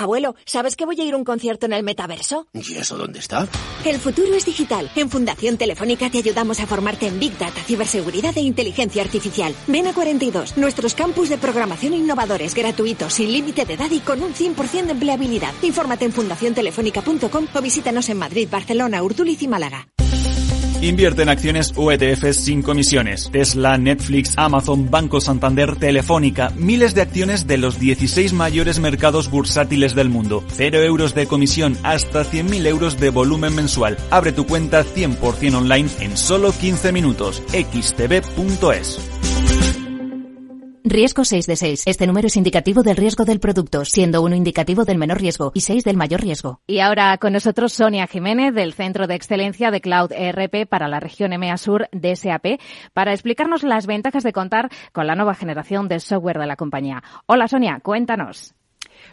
Abuelo, ¿sabes que voy a ir a un concierto en el metaverso? ¿Y eso dónde está? El futuro es digital. En Fundación Telefónica te ayudamos a formarte en Big Data, ciberseguridad e inteligencia artificial. Ven a 42, nuestros campus de programación innovadores, gratuitos, sin límite de edad y con un 100% de empleabilidad. Infórmate en fundaciontelefónica.com o visítanos en Madrid, Barcelona, Urduliz y Málaga. Invierte en acciones o ETFs sin comisiones. Tesla, Netflix, Amazon, Banco Santander, Telefónica, miles de acciones de los 16 mayores mercados bursátiles del mundo. Cero euros de comisión, hasta 100.000 euros de volumen mensual. Abre tu cuenta 100% online en solo 15 minutos. xtb.es. Riesgo 6 de 6. Este número es indicativo del riesgo del producto, siendo uno indicativo del menor riesgo y 6 del mayor riesgo. Y ahora con nosotros Sonia Jiménez del Centro de Excelencia de Cloud ERP para la región EMEA Sur de SAP para explicarnos las ventajas de contar con la nueva generación de software de la compañía. Hola Sonia, cuéntanos.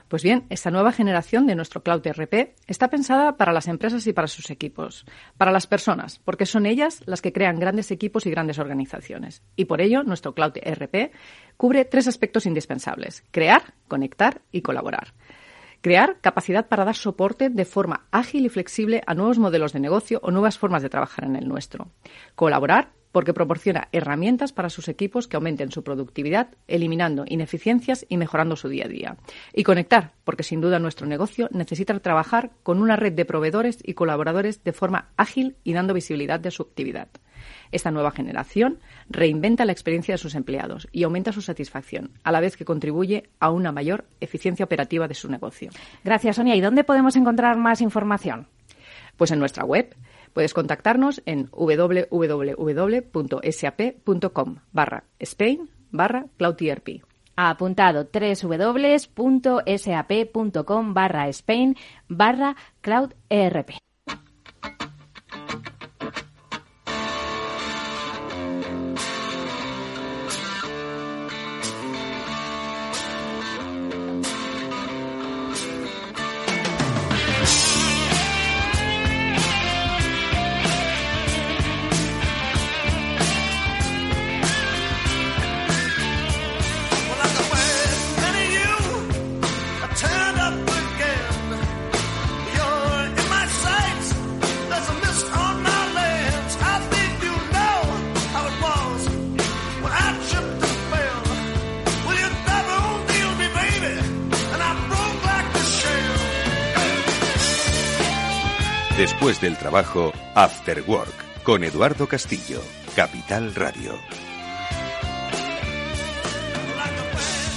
Pues bien, esta nueva generación de nuestro Cloud ERP está pensada para las empresas y para sus equipos, para las personas, porque son ellas las que crean grandes equipos y grandes organizaciones. Y por ello, nuestro Cloud ERP cubre tres aspectos indispensables, crear, conectar y colaborar. Crear capacidad para dar soporte de forma ágil y flexible a nuevos modelos de negocio o nuevas formas de trabajar en el nuestro. Colaborar porque proporciona herramientas para sus equipos que aumenten su productividad, eliminando ineficiencias y mejorando su día a día. Y conectar, porque sin duda nuestro negocio necesita trabajar con una red de proveedores y colaboradores de forma ágil y dando visibilidad de su actividad. Esta nueva generación reinventa la experiencia de sus empleados y aumenta su satisfacción, a la vez que contribuye a una mayor eficiencia operativa de su negocio. Gracias, Sonia. ¿Y dónde podemos encontrar más información? Pues en nuestra web Puedes contactarnos en www.sap.com barra Spain barra CloudERP. Apuntado www.sap.com barra Spain barra CloudERP. Después del trabajo, After Work, con Eduardo Castillo, Capital Radio.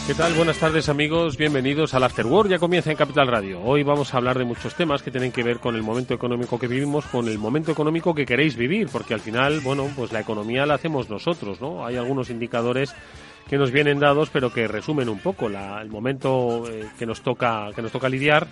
¿Qué tal? Buenas tardes amigos, bienvenidos al After Work, ya comienza en Capital Radio. Hoy vamos a hablar de muchos temas que tienen que ver con el momento económico que vivimos, con el momento económico que queréis vivir, porque al final, bueno, pues la economía la hacemos nosotros, ¿no? Hay algunos indicadores que nos vienen dados, pero que resumen un poco el momento eh, que nos toca que nos toca lidiar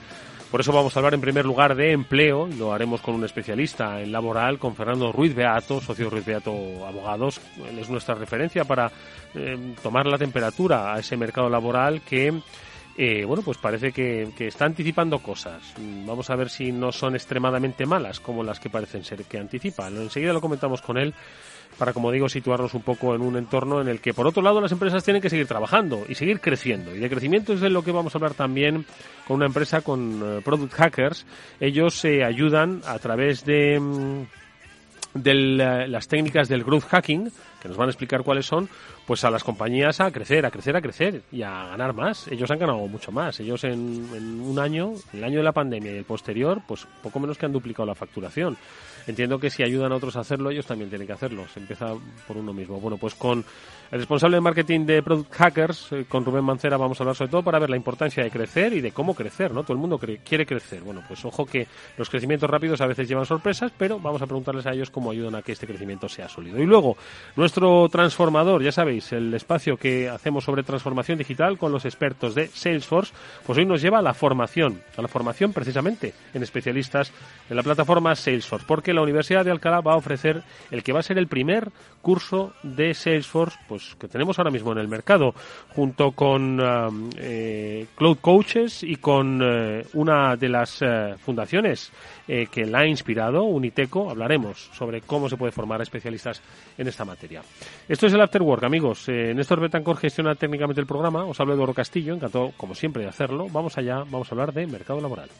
por eso vamos a hablar en primer lugar de empleo, lo haremos con un especialista en laboral, con Fernando Ruiz Beato, socio Ruiz Beato Abogados. Él es nuestra referencia para eh, tomar la temperatura a ese mercado laboral que eh, bueno, pues parece que, que, está anticipando cosas. Vamos a ver si no son extremadamente malas como las que parecen ser que anticipan. Enseguida lo comentamos con él para, como digo, situarnos un poco en un entorno en el que, por otro lado, las empresas tienen que seguir trabajando y seguir creciendo. Y de crecimiento es de lo que vamos a hablar también con una empresa, con eh, Product Hackers. Ellos se ayudan a través de, mm, de las técnicas del growth hacking, que nos van a explicar cuáles son, pues a las compañías a crecer, a crecer, a crecer y a ganar más. Ellos han ganado mucho más. Ellos en, en un año, el año de la pandemia y el posterior, pues poco menos que han duplicado la facturación entiendo que si ayudan a otros a hacerlo, ellos también tienen que hacerlo. Se empieza por uno mismo. Bueno, pues con el responsable de marketing de Product Hackers, eh, con Rubén Mancera, vamos a hablar sobre todo para ver la importancia de crecer y de cómo crecer, ¿no? Todo el mundo quiere crecer. Bueno, pues ojo que los crecimientos rápidos a veces llevan sorpresas, pero vamos a preguntarles a ellos cómo ayudan a que este crecimiento sea sólido. Y luego, nuestro transformador, ya sabéis, el espacio que hacemos sobre transformación digital con los expertos de Salesforce, pues hoy nos lleva a la formación, a la formación precisamente en especialistas en la plataforma Salesforce, porque la Universidad de Alcalá va a ofrecer el que va a ser el primer curso de Salesforce pues que tenemos ahora mismo en el mercado, junto con um, eh, Cloud Coaches y con eh, una de las eh, fundaciones que la ha inspirado, Uniteco, hablaremos sobre cómo se puede formar especialistas en esta materia. Esto es el After Work, amigos. Néstor Betancor gestiona técnicamente el programa. Os hablo de Oro Castillo, encantado como siempre de hacerlo. Vamos allá, vamos a hablar de mercado laboral.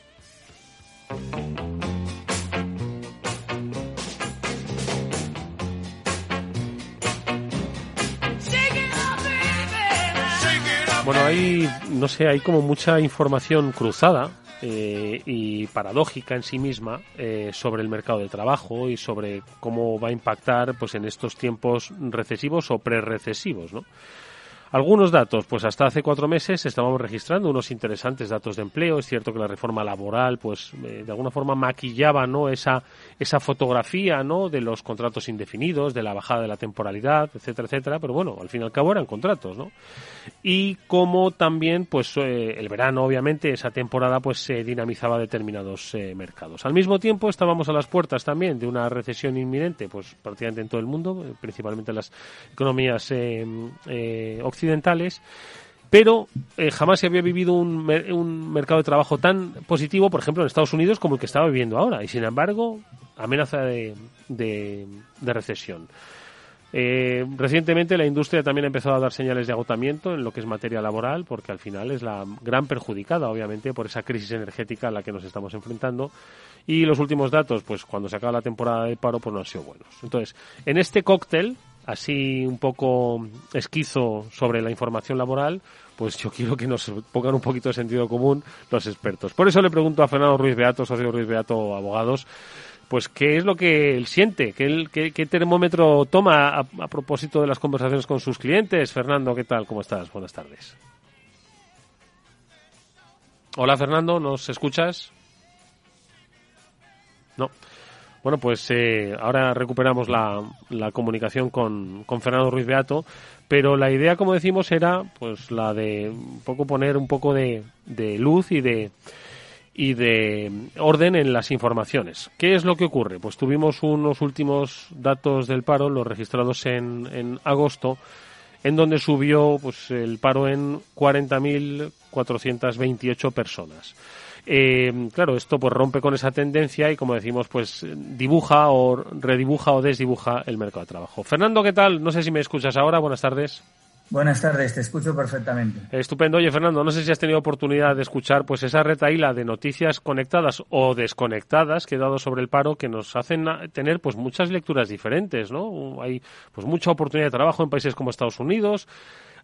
Bueno, hay, no sé, hay como mucha información cruzada eh, y paradójica en sí misma eh, sobre el mercado de trabajo y sobre cómo va a impactar pues en estos tiempos recesivos o pre-recesivos, ¿no? Algunos datos, pues hasta hace cuatro meses estábamos registrando unos interesantes datos de empleo. Es cierto que la reforma laboral, pues eh, de alguna forma maquillaba, ¿no? Esa, esa fotografía, ¿no? De los contratos indefinidos, de la bajada de la temporalidad, etcétera, etcétera. Pero bueno, al fin y al cabo eran contratos, ¿no? Y como también, pues eh, el verano, obviamente, esa temporada, pues se dinamizaba determinados eh, mercados. Al mismo tiempo estábamos a las puertas también de una recesión inminente, pues prácticamente en todo el mundo, principalmente en las economías occidentales occidentales, pero eh, jamás se había vivido un, un, mercado de trabajo tan positivo, por ejemplo, en Estados Unidos como el que estaba viviendo ahora. Y sin embargo, amenaza de, recesión. Eh, recientemente la industria también ha empezado a dar señales de agotamiento en lo que es materia laboral, porque al final es la gran perjudicada, obviamente, por esa crisis energética a la que nos estamos enfrentando. Y los últimos datos, pues cuando se acaba la temporada de paro, pues no han sido buenos. Entonces, en este cóctel así un poco esquizo sobre la información laboral, pues yo quiero que nos pongan un poquito de sentido común los expertos. Por eso le pregunto a Fernando Ruiz Beato, socio Ruiz Beato Abogados, pues qué es lo que él siente, qué, termómetro toma a, a, propósito de las conversaciones con sus clientes. Fernando, ¿qué tal? ¿Cómo estás? Buenas tardes. Hola Fernando, ¿nos escuchas? No. Bueno, pues eh, ahora recuperamos la, la comunicación con, con, Fernando Ruiz Beato, pero la idea, como decimos, era pues la de un poco poner un poco de, de luz y de y de orden en las informaciones. ¿Qué es lo que ocurre? Pues tuvimos unos últimos datos del paro, los registrados en, en agosto, en donde subió pues el paro en 40.428 personas. Eh, claro, esto pues rompe con esa tendencia y como decimos, pues dibuja o redibuja o desdibuja el mercado de trabajo. Fernando, ¿qué tal? No sé si me escuchas ahora. Buenas tardes. Buenas tardes, te escucho perfectamente. Estupendo. Oye, Fernando, no sé si has tenido oportunidad de escuchar pues esa retaíla de noticias conectadas o desconectadas que he dado sobre el paro que nos hacen tener pues muchas lecturas diferentes, ¿no? Hay pues mucha oportunidad de trabajo en países como Estados Unidos,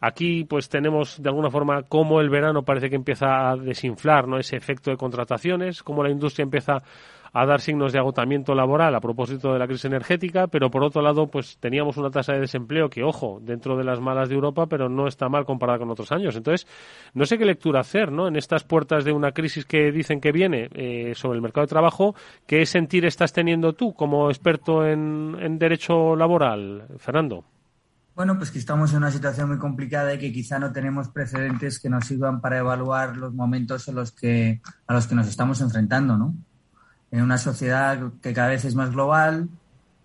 Aquí pues tenemos de alguna forma cómo el verano parece que empieza a desinflar ¿no? ese efecto de contrataciones, cómo la industria empieza a dar signos de agotamiento laboral a propósito de la crisis energética, pero por otro lado, pues teníamos una tasa de desempleo que, ojo, dentro de las malas de Europa, pero no está mal comparada con otros años. Entonces, no sé qué lectura hacer, ¿no? En estas puertas de una crisis que dicen que viene eh, sobre el mercado de trabajo, ¿qué sentir estás teniendo tú como experto en, en derecho laboral, Fernando? Bueno, pues que estamos en una situación muy complicada y que quizá no tenemos precedentes que nos sirvan para evaluar los momentos en los que, a los que nos estamos enfrentando, ¿no? En una sociedad que cada vez es más global,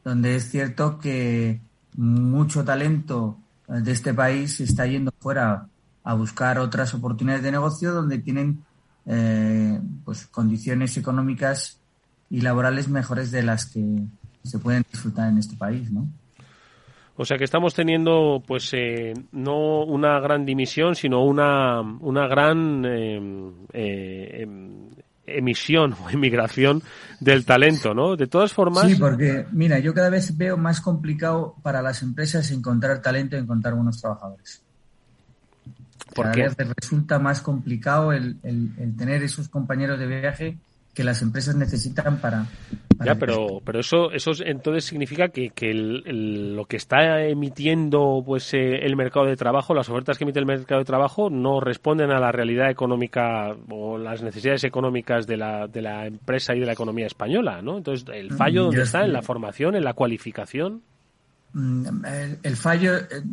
donde es cierto que mucho talento de este país está yendo fuera a buscar otras oportunidades de negocio donde tienen eh, pues condiciones económicas y laborales mejores de las que se pueden disfrutar en este país, ¿no? O sea que estamos teniendo, pues, eh, no una gran dimisión, sino una, una gran em, eh, em, emisión o emigración del talento, ¿no? De todas formas. Sí, porque, mira, yo cada vez veo más complicado para las empresas encontrar talento y encontrar buenos trabajadores. Cada vez resulta más complicado el, el tener esos compañeros de viaje que las empresas necesitan para, ya pero pero eso eso entonces significa que, que lo que está emitiendo pues eh, el mercado de trabajo las ofertas que emite el mercado de trabajo no responden a la realidad económica o las necesidades económicas de la, de la empresa y de la economía española no entonces el mm, fallo dónde está en la formación en la cualificación mm, el, fallo eh,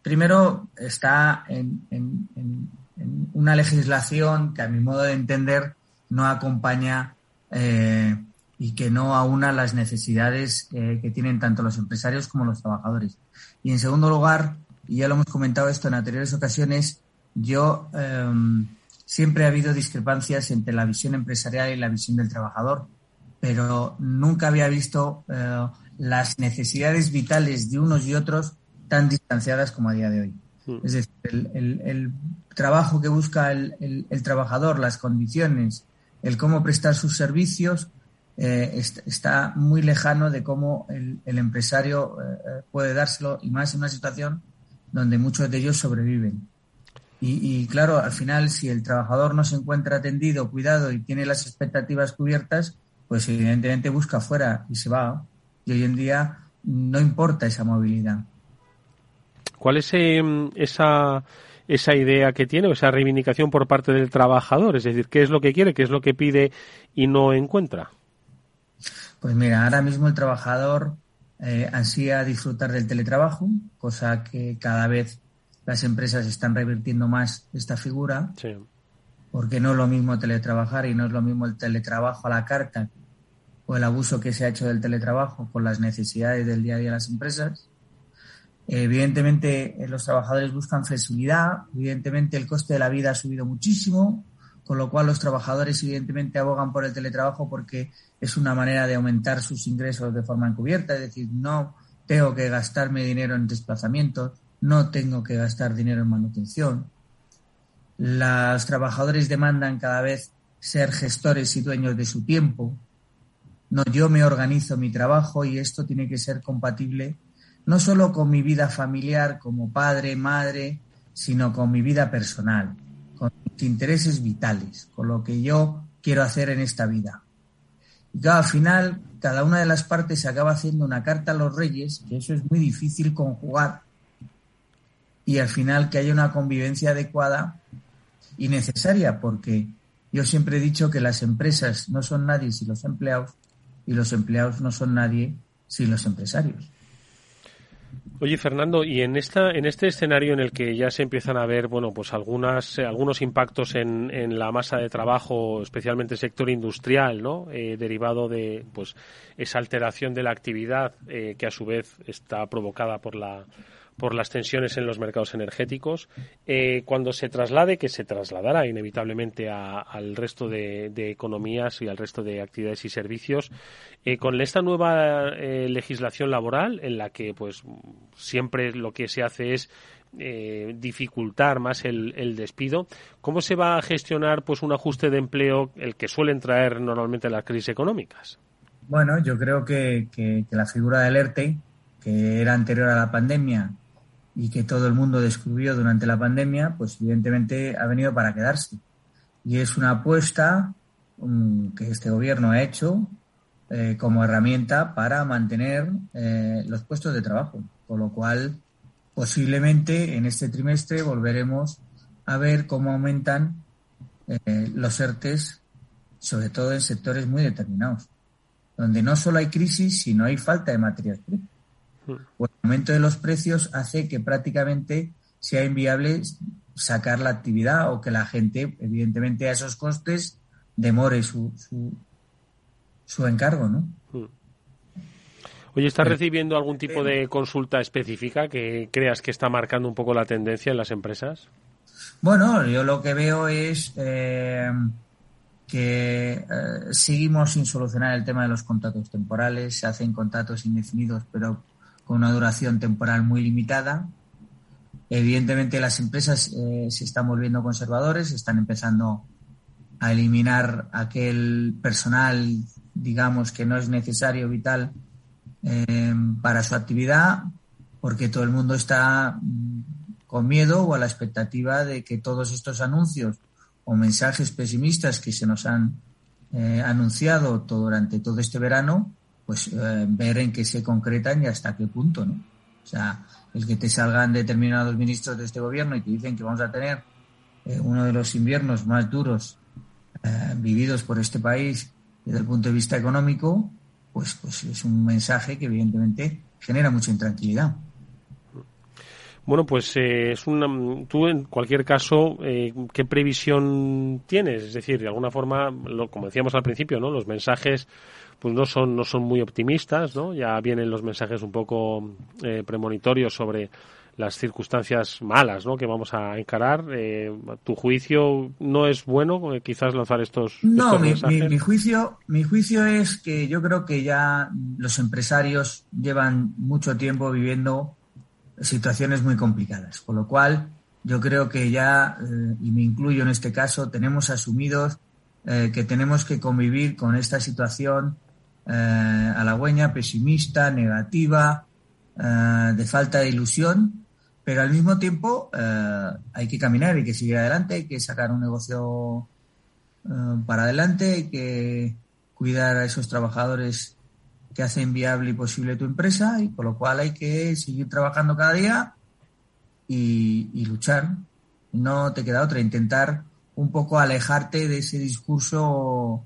primero está en, en una legislación que a mi modo de entender no acompaña eh, y que no aúna las necesidades eh, que tienen tanto los empresarios como los trabajadores. Y en segundo lugar, y ya lo hemos comentado esto en anteriores ocasiones, yo em, siempre ha habido discrepancias entre la visión empresarial y la visión del trabajador, pero nunca había visto eh, las necesidades vitales de unos y otros tan distanciadas como a día de hoy. Hmm. Es decir, el, trabajo que busca el, trabajador, las condiciones, el cómo prestar sus servicios, eh, está muy lejano de cómo el, empresario eh, puede dárselo, y más en una situación donde muchos de ellos sobreviven. Y, claro, al final, si el trabajador no se encuentra atendido, cuidado y tiene las expectativas cubiertas, pues evidentemente busca afuera y se va. Y hoy en día no importa esa movilidad. ¿Cuál es em, esa, esa idea que tiene, o esa reivindicación por parte del trabajador? Es decir, ¿qué es lo que quiere, qué es lo que pide y no encuentra? Pues mira, ahora mismo el trabajador eh, ansía disfrutar del teletrabajo, cosa que cada vez las empresas están revirtiendo más esta figura, porque no es lo mismo teletrabajar y no es lo mismo el teletrabajo a la carta o el abuso que se ha hecho del teletrabajo con las necesidades del día a día de las empresas. Evidentemente, eh, los trabajadores buscan flexibilidad, evidentemente el coste de la vida ha subido muchísimo, con lo cual los trabajadores evidentemente abogan por el teletrabajo porque es una manera de aumentar sus ingresos de forma encubierta, es decir, no tengo que gastarme dinero en desplazamientos, no tengo que gastar dinero en manutención. Los trabajadores demandan cada vez ser gestores y dueños de su tiempo. No, yo me organizo mi trabajo y esto tiene que ser compatible no solo con mi vida familiar como padre, madre, sino con mi vida personal, con mis intereses vitales, con lo que yo quiero hacer en esta vida. Y al final, cada una de las partes acaba haciendo una carta a los reyes, que eso es muy difícil conjugar, y al final que haya una convivencia adecuada y necesaria, porque yo siempre he dicho que las empresas no son nadie sin los empleados y los empleados no son nadie sin los empresarios. Oye, Fernando, y en esta, en este escenario en el que ya se empiezan a ver, bueno, pues algunas, eh, algunos impactos en, en, la masa de trabajo, especialmente el sector industrial, ¿no? Eh, derivado de, pues, esa alteración de la actividad eh, que a su vez está provocada por la, por las tensiones en los mercados energéticos. Eh, cuando se traslade, que se trasladará inevitablemente al resto de, economías y al resto de actividades y servicios, eh, con esta nueva eh, legislación laboral en la que pues siempre lo que se hace es dificultar más el, despido. ¿Cómo se va a gestionar pues un ajuste de empleo el que suelen traer normalmente las crisis económicas? Bueno, yo creo que, que la figura del ERTE, que era anterior a la pandemia y que todo el mundo descubrió durante la pandemia, pues evidentemente ha venido para quedarse. Y es una apuesta um, que este gobierno ha hecho eh, como herramienta para mantener eh, los puestos de trabajo. Con lo cual, posiblemente en este trimestre volveremos a ver cómo aumentan eh, los ERTES, sobre todo en sectores muy determinados, donde no solo hay crisis, sino hay falta de materias primas o el aumento de los precios hace que prácticamente sea inviable sacar la actividad o que la gente, evidentemente, a esos costes demore su, su, encargo, ¿no? Oye, ¿estás recibiendo algún tipo de consulta específica que creas que está marcando un poco la tendencia en las empresas? Bueno, yo lo que veo es eh, que eh, seguimos sin solucionar el tema de los contratos temporales, se hacen contratos indefinidos, pero con una duración temporal muy limitada. Evidentemente las empresas eh, se están volviendo conservadores, están empezando a eliminar aquel personal, digamos, que no es necesario, vital, eh, para su actividad, porque todo el mundo está mm, con miedo o a la expectativa de que todos estos anuncios o mensajes pesimistas que se nos han eh, anunciado todo, durante todo este verano, pues eh, ver en qué se concretan y hasta qué punto, ¿no? O sea, el que te salgan determinados ministros de este gobierno y te dicen que vamos a tener eh, uno de los inviernos más duros eh, vividos por este país desde el punto de vista económico, pues, pues es un mensaje que evidentemente genera mucha intranquilidad. Bueno, pues eh, es una, tú en cualquier caso, ¿qué previsión tienes? Es decir, de alguna forma, lo, como decíamos al principio, ¿no? Los mensajes pues no son no son muy optimistas, ¿no? Ya vienen los mensajes un poco eh, premonitorios sobre las circunstancias malas ¿no? que vamos a encarar. Eh, ¿Tu juicio no es bueno quizás lanzar estos, no, mi, mi, juicio, mi juicio es que yo creo que ya los empresarios llevan mucho tiempo viviendo situaciones muy complicadas, con lo cual yo creo que ya, eh, y me incluyo en este caso, tenemos asumidos eh, que tenemos que convivir con esta situación halagüeña, pesimista, negativa, de falta de ilusión pero al mismo tiempo eh, hay que caminar, hay que seguir adelante, hay que sacar un negocio eh, para adelante, hay que cuidar a esos trabajadores que hacen viable y posible tu empresa y por lo cual hay que seguir trabajando cada día y, luchar. No te queda otra, intentar un poco alejarte de ese discurso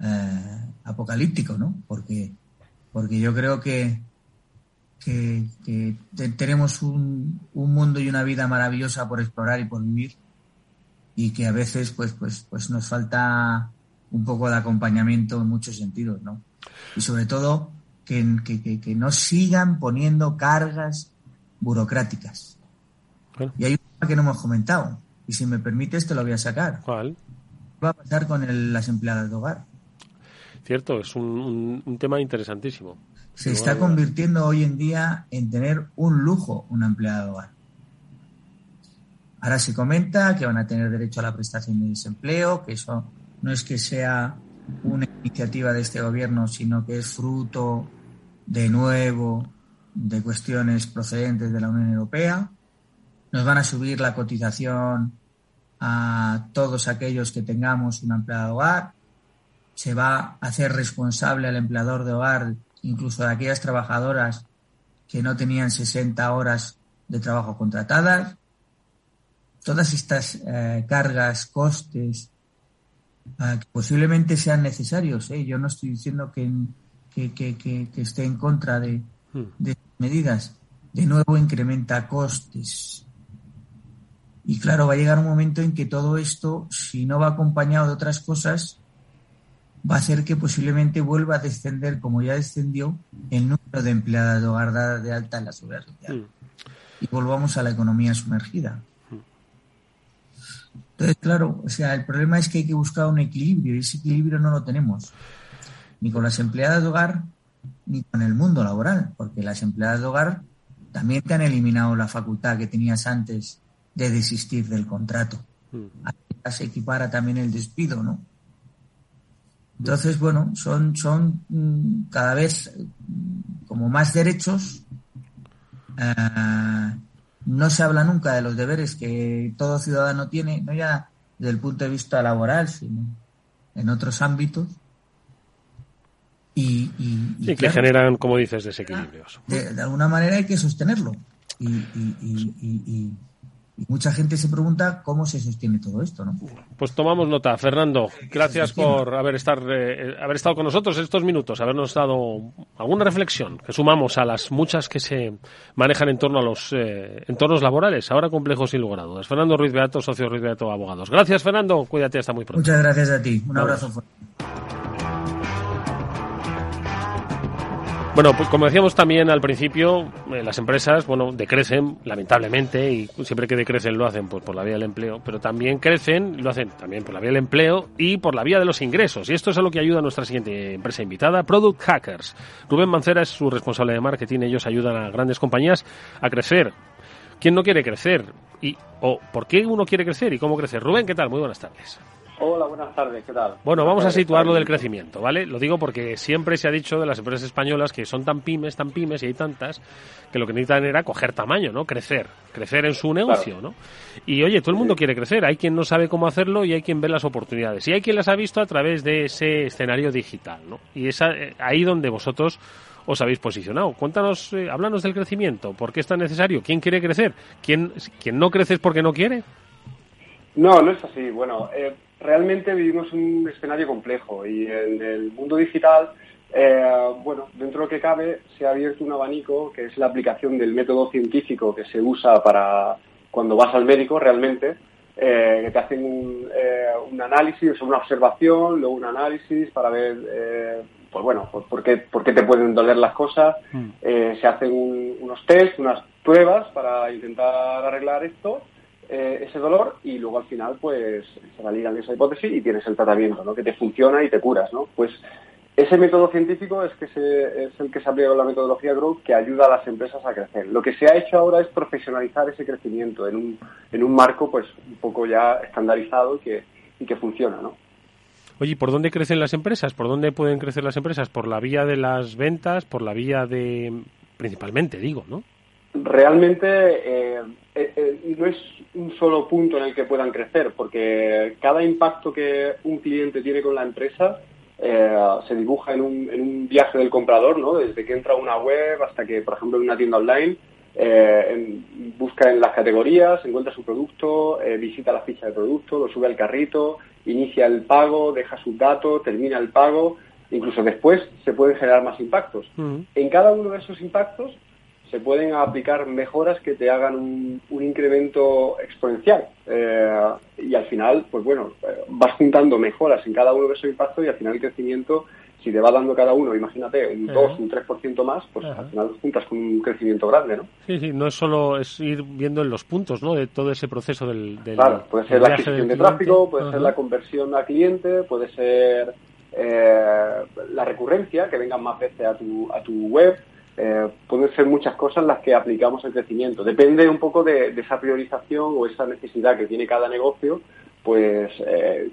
eh, apocalíptico, ¿no? Porque, porque yo creo que, que, tenemos un, mundo y una vida maravillosa por explorar y por vivir y que a veces pues pues pues nos falta un poco de acompañamiento en muchos sentidos, ¿no? Y sobre todo que, que, no sigan poniendo cargas burocráticas. Y hay un tema que no hemos comentado, y si me permites te lo voy a sacar. ¿Cuál? ¿Qué va a pasar con las empleadas de hogar? Cierto, es un, un tema interesantísimo se está convirtiendo hoy en día en tener un lujo una empleada de hogar. Ahora se comenta que van a tener derecho a la prestación de desempleo, que eso no es que sea una iniciativa de este gobierno, sino que es fruto de nuevo de cuestiones procedentes de la Unión Europea. Nos van a subir la cotización a todos aquellos que tengamos una empleada de hogar. Se va a hacer responsable al empleador de hogar incluso de aquellas trabajadoras que no tenían 60 horas de trabajo contratadas. Todas estas eh, cargas, costes, eh, que posiblemente sean necesarios. ¿eh? Yo no estoy diciendo que, que, esté en contra de, hmm. de medidas. De nuevo incrementa costes. Y claro, va a llegar un momento en que todo esto, si no va acompañado de otras cosas, va a hacer que posiblemente vuelva a descender, como ya descendió, el número de empleadas de hogar de alta en la seguridad social. Mm. Y volvamos a la economía sumergida. Entonces, claro, o sea, el problema es que hay que buscar un equilibrio y ese equilibrio no lo tenemos. Ni con las empleadas de hogar, ni con el mundo laboral, porque las empleadas de hogar también te han eliminado la facultad que tenías antes de desistir del contrato. Mm. Se equipara también el despido, ¿no? Entonces, bueno, son, son mm, cada vez mm, como más derechos. Eh, no se habla nunca de los deberes que todo ciudadano tiene, no ya desde el punto de vista laboral, sino en otros ámbitos. Y, y, que generan, como dices, desequilibrios. De, alguna manera hay que sostenerlo. y y mucha gente se pregunta cómo se sostiene todo esto, ¿no? Pues tomamos nota. Fernando, gracias por haber, estar, eh, haber estado con nosotros estos minutos, habernos dado alguna reflexión que sumamos a las muchas que se manejan en torno a los eh, entornos laborales, ahora complejos sin lugar a dudas. Fernando Ruiz Beato, socio Ruiz Beato Abogados. Gracias, Fernando. Cuídate, hasta muy pronto. Muchas gracias a ti. Un abrazo fuerte. Bueno, pues como decíamos también al principio, eh, las empresas, bueno, decrecen, lamentablemente, y siempre que decrecen lo hacen pues, por la vía del empleo, pero también crecen, lo hacen también por la vía del empleo y por la vía de los ingresos. Y esto es a lo que ayuda a nuestra siguiente empresa invitada, Product Hackers. Rubén Mancera es su responsable de marketing, ellos ayudan a grandes compañías a crecer. ¿Quién no quiere crecer? Y, ¿O por qué uno quiere crecer y cómo crecer? Rubén, ¿qué tal? Muy buenas tardes. Hola, buenas tardes, ¿qué tal? Bueno, vamos a situar lo del crecimiento, ¿vale? Lo digo porque siempre se ha dicho de las empresas españolas que son tan pymes, tan pymes y hay tantas que lo que necesitan era coger tamaño, ¿no? Crecer, crecer en su negocio, ¿no? Y oye, todo el mundo quiere crecer, hay quien no sabe cómo hacerlo y hay quien ve las oportunidades y hay quien las ha visto a través de ese escenario digital, ¿no? Y es eh, ahí donde vosotros os habéis posicionado. Cuéntanos, eh, háblanos del crecimiento, ¿por qué es tan necesario? ¿Quién quiere crecer? ¿Quién, ¿Quién no crece es porque no quiere? No, no es así. Bueno, eh, realmente vivimos un escenario complejo y en el mundo digital, eh, bueno, dentro de lo que cabe, se ha abierto un abanico que es la aplicación del método científico que se usa para cuando vas al médico realmente, eh, que te hacen un, eh, un análisis, una observación, luego un análisis para ver, pues bueno, por, por, qué, por, qué, te pueden doler las cosas. Mm. Se hacen un, unos test, unas pruebas para intentar arreglar esto eh, ese dolor y luego al final pues se validan esa hipótesis y tienes el tratamiento, ¿no? Que te funciona y te curas, ¿no? Pues ese método científico es que se, es el que se ha en la metodología Growth que ayuda a las empresas a crecer. Lo que se ha hecho ahora es profesionalizar ese crecimiento en un, en un marco pues un poco ya estandarizado y que, y que funciona, ¿no? Oye, ¿por dónde crecen las empresas? ¿Por dónde pueden crecer las empresas? ¿Por la vía de las ventas? ¿Por la vía de... principalmente, digo, ¿no? Realmente eh, eh, eh, no es un solo punto en el que puedan crecer, porque cada impacto que un cliente tiene con la empresa eh, se dibuja en un, en un, viaje del comprador, ¿no? Desde que entra a una web hasta que, por ejemplo, en una tienda online, en, busca en las categorías, encuentra su producto, visita la ficha de producto, lo sube al carrito, inicia el pago, deja sus datos, termina el pago, incluso después se pueden generar más impactos. Mm. En cada uno de esos impactos se pueden aplicar mejoras que te hagan un, un incremento exponencial. Eh, y al final, pues bueno, eh, vas juntando mejoras en cada uno de esos impactos y al final el crecimiento, si te va dando cada uno, imagínate, un 2, un 3% más, pues al final juntas con un crecimiento grande, ¿no? Sí, sí, no es solo es ir viendo en los puntos, ¿no? De todo ese proceso del... del claro, puede ser la adquisición de tráfico, puede ser la conversión a cliente, puede ser eh, la recurrencia, que vengan más veces a tu, a tu web, eh, pueden ser muchas cosas las que aplicamos el crecimiento. Depende un poco de, de esa priorización o esa necesidad que tiene cada negocio, pues eh,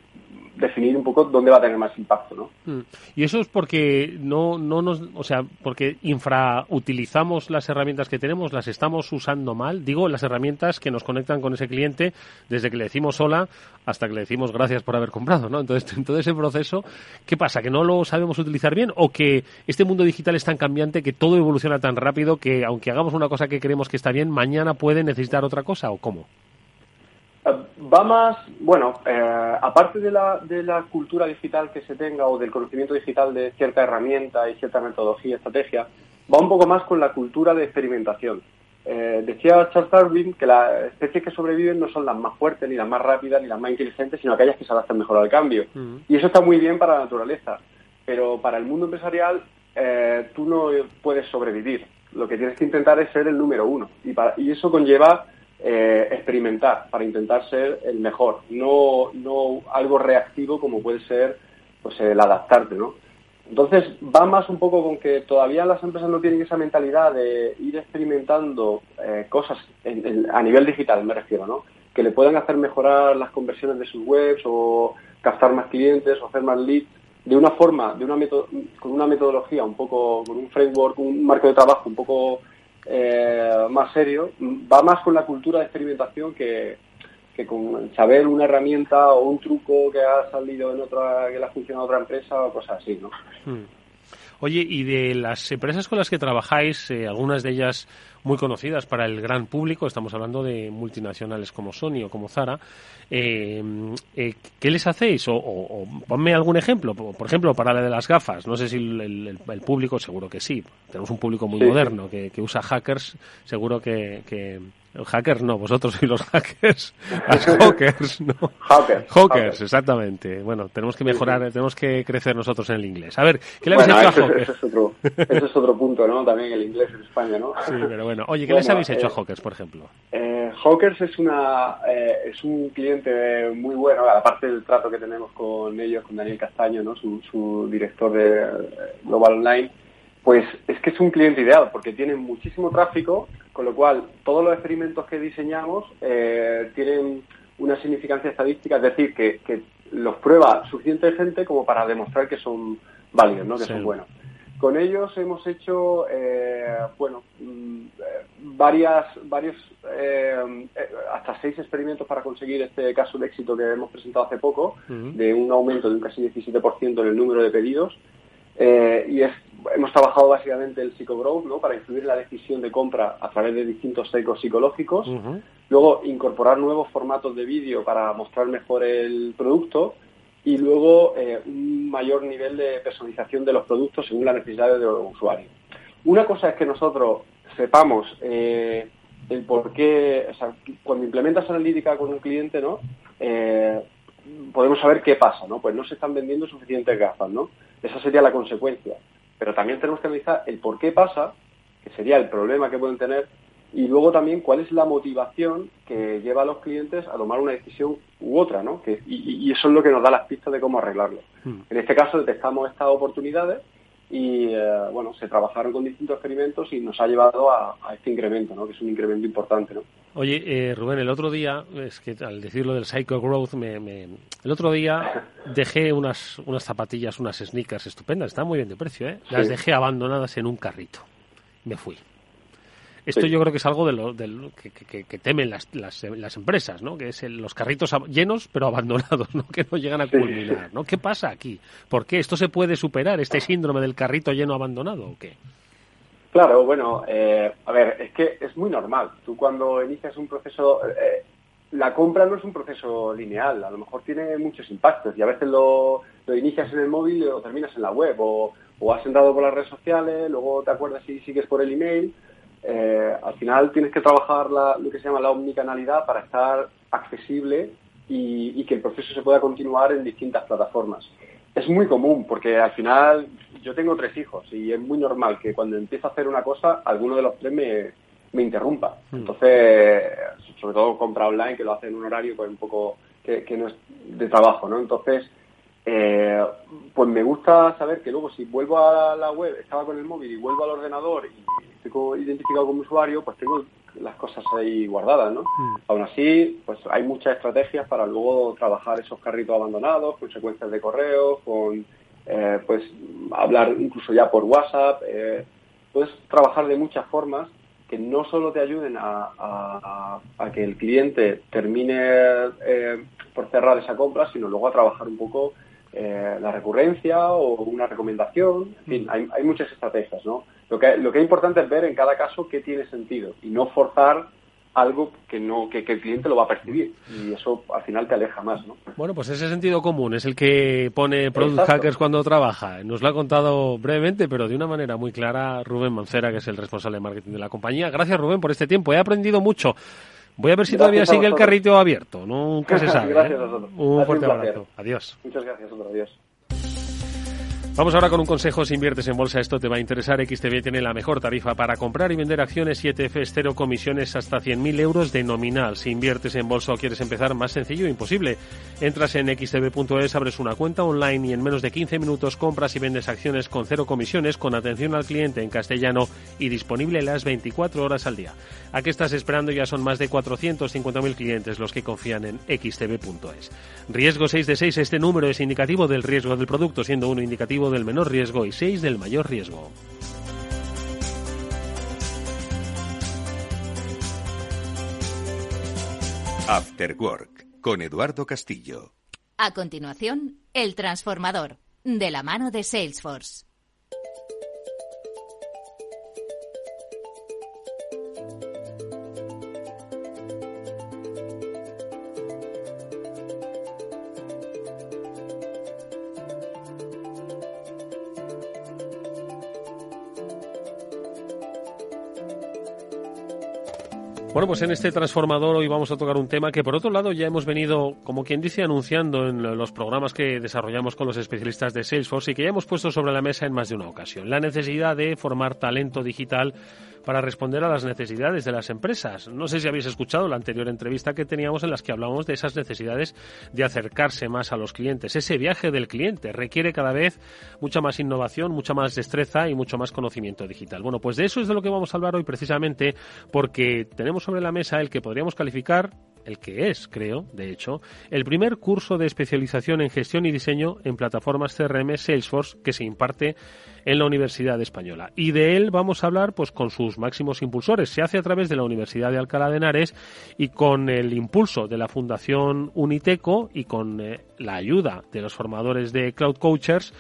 definir un poco dónde va a tener más impacto, ¿no? Mm. Y eso es porque no, no nos, o sea, porque infrautilizamos las herramientas que tenemos, las estamos usando mal. Digo, las herramientas que nos conectan con ese cliente desde que le decimos hola hasta que le decimos gracias por haber comprado, ¿no? Entonces, en todo ese proceso, ¿qué pasa? ¿Que no lo sabemos utilizar bien o que este mundo digital es tan cambiante que todo evoluciona tan rápido que aunque hagamos una cosa que creemos que está bien, mañana puede necesitar otra cosa o cómo? Va más, bueno, eh, aparte de la, de la cultura digital que se tenga o del conocimiento digital de cierta herramienta y cierta metodología, estrategia, va un poco más con la cultura de experimentación. Eh, decía Charles Darwin que las especies que sobreviven no son las más fuertes, ni las más rápidas, ni las más inteligentes, sino aquellas que se adaptan mejor al cambio. Y eso está muy bien para la naturaleza, pero para el mundo empresarial eh, tú no puedes sobrevivir. Lo que tienes que intentar es ser el número uno. Y, para, y eso conlleva eh, experimentar para intentar ser el mejor, no, no algo reactivo como puede ser pues el adaptarte, ¿no? Entonces va más un poco con que todavía las empresas no tienen esa mentalidad de ir experimentando eh, cosas en, a nivel digital, me refiero, ¿no? Que le puedan hacer mejorar las conversiones de sus webs o captar más clientes o hacer más leads de una forma, de una con una metodología un poco, con un framework, un marco de trabajo un poco eh, más serio, va más con la cultura de experimentación que, que con saber una herramienta o un truco que ha salido en otra, que le ha funcionado a otra empresa o cosas así, ¿no? Hmm. Oye, y de las empresas con las que trabajáis, eh, algunas de ellas muy conocidas para el gran público, estamos hablando de multinacionales como Sony o como Zara, eh, eh, ¿qué les hacéis? O, o, o, ponme algún ejemplo, por ejemplo, para la de las gafas, no sé si el, el, el público, seguro que sí, tenemos un público muy sí, moderno. Que, que, usa hackers, seguro que, que Hackers no, vosotros sois los hackers. Los hackers, ¿no? Hackers. Hackers, exactamente. Bueno, tenemos que mejorar, tenemos que crecer nosotros en el inglés. A ver, ¿qué le bueno, habéis hecho a Hawkers? Ese es, otro, ese es otro punto, ¿no? También el inglés en España, ¿no? Sí, pero bueno. Oye, ¿qué bueno, les habéis hecho eh, a Hawkers, por ejemplo? Eh, Hawkers es, una, eh, es un cliente muy bueno, aparte del trato que tenemos con ellos, con Daniel Castaño, ¿no? Su, su director de Global Online pues es que es un cliente ideal porque tiene muchísimo tráfico, con lo cual todos los experimentos que diseñamos eh, tienen una significancia estadística, es decir, que, que, los prueba suficiente gente como para demostrar que son válidos, ¿no? que sí. son buenos. Con ellos hemos hecho, eh, bueno, mm, varias, varios, eh, hasta seis experimentos para conseguir este caso de éxito que hemos presentado hace poco, uh -huh. de un aumento de un casi 17% en el número de pedidos. Eh, y es, hemos trabajado básicamente el psicogrowth ¿no? para influir en la decisión de compra a través de distintos ecos psicológicos. Uh -huh. luego incorporar nuevos formatos de vídeo para mostrar mejor el producto y luego eh, un mayor nivel de personalización de los productos según las necesidades de los usuarios. Una cosa es que nosotros sepamos eh, el por qué, o sea, cuando implementas analítica con un cliente, ¿no? Eh, podemos saber qué pasa, ¿no? Pues no se están vendiendo suficientes gafas, ¿no? Esa sería la consecuencia. Pero también tenemos que analizar el por qué pasa, que sería el problema que pueden tener, y luego también cuál es la motivación que lleva a los clientes a tomar una decisión u otra, ¿no? Que, y, eso es lo que nos da las pistas de cómo arreglarlo. Hmm. En este caso detectamos estas oportunidades y eh, bueno, se trabajaron con distintos experimentos y nos ha llevado a, este incremento, ¿no? que es un incremento importante. ¿no? Oye, eh, Rubén, el otro día, es que al decirlo del Psycho Growth, me, el otro día dejé unas, unas zapatillas, unas sneakers estupendas, están muy bien de precio, ¿eh? las dejé abandonadas en un carrito. Me fui. Esto yo creo que es algo de lo, que, temen las, las, las, empresas, ¿no? Que es los carritos llenos pero abandonados, ¿no? Que no llegan a culminar, ¿no? ¿Qué pasa aquí? ¿Por qué esto se puede superar, este síndrome del carrito lleno abandonado o qué? Claro, bueno, eh, a ver, es que es muy normal. Tú cuando inicias un proceso, eh, la compra no es un proceso lineal, a lo mejor tiene muchos impactos y a veces lo, lo inicias en el móvil o terminas en la web o, o has entrado por las redes sociales, luego te acuerdas si sigues por el email eh, al final tienes que trabajar lo que se llama la omnicanalidad para estar accesible y, que el proceso se pueda continuar en distintas plataformas. Es muy común porque al final yo tengo tres hijos y es muy normal que cuando empiezo a hacer una cosa, alguno de los tres me, me interrumpa. Hmm. Entonces, sobre todo compra online, que lo hace en un horario pues un poco que, no es de trabajo, ¿no? Entonces, eh, pues me gusta saber que luego si vuelvo a la web, estaba con el móvil y vuelvo al ordenador y estoy identificado como usuario, pues tengo las cosas ahí guardadas, ¿no? Mm. Aún así, pues hay muchas estrategias para luego trabajar esos carritos abandonados, con secuencias de correo, con eh, pues hablar incluso ya por WhatsApp. Eh, puedes trabajar de muchas formas que no solo te ayuden a, que el cliente termine eh, por cerrar esa compra, sino luego a trabajar un poco la recurrencia o una recomendación. En fin, hay, hay muchas estrategias, ¿no? Lo que, lo que es importante es ver en cada caso qué tiene sentido y no forzar algo que no que, el cliente lo va a percibir y eso al final te aleja más, ¿no? Bueno, pues ese sentido común es el que pone Product Hackers cuando trabaja. Nos lo ha contado brevemente, pero de una manera muy clara Rubén Mancera, que es el responsable de marketing de la compañía. Gracias Rubén por este tiempo. He aprendido mucho. Voy a ver si todavía sigue el carrito abierto. Nunca se sabe. gracias ¿eh? a vosotros. Un fuerte abrazo. Adiós. Muchas gracias. Adiós. Vamos ahora con un consejo. Si inviertes en bolsa, esto te va a interesar. XTB tiene la mejor tarifa para comprar y vender acciones y ETFs, cero comisiones hasta 100.000 euros de nominal. Si inviertes en bolsa o quieres empezar, más sencillo, imposible. Entras en xtb.es, abres una cuenta online y en menos de 15 minutos compras y vendes acciones con cero comisiones, con atención al cliente en castellano y disponible las 24 horas al día. ¿A qué estás esperando? Ya son más de 450.000 clientes los que confían en xtb.es. Riesgo 6 de 6. Este número es indicativo del riesgo del producto, siendo uno indicativo del menor riesgo y 6 del mayor riesgo. After Work con Eduardo Castillo. A continuación, El Transformador, de la mano de Salesforce. Bueno, pues en este transformador hoy vamos a tocar un tema que por otro lado ya hemos venido, como quien dice, anunciando en los programas que desarrollamos con los especialistas de Salesforce y que ya hemos puesto sobre la mesa en más de una ocasión. La necesidad de formar talento digital para responder a las necesidades de las empresas. No sé si habéis escuchado la anterior entrevista que teníamos en las que hablábamos de esas necesidades de acercarse más a los clientes. Ese viaje del cliente requiere cada vez mucha más innovación, mucha más destreza y mucho más conocimiento digital. Bueno, pues de eso es de lo que vamos a hablar hoy precisamente porque tenemos sobre la mesa el que podríamos calificar el que es, creo, de hecho, el primer curso de especialización en gestión y diseño en plataformas CRM Salesforce que se imparte en la Universidad Española. Y de él vamos a hablar pues con sus máximos impulsores. Se hace a través de la Universidad de Alcalá de Henares y con el impulso de la Fundación Uniteco y con eh, la ayuda de los formadores de Cloud Coachers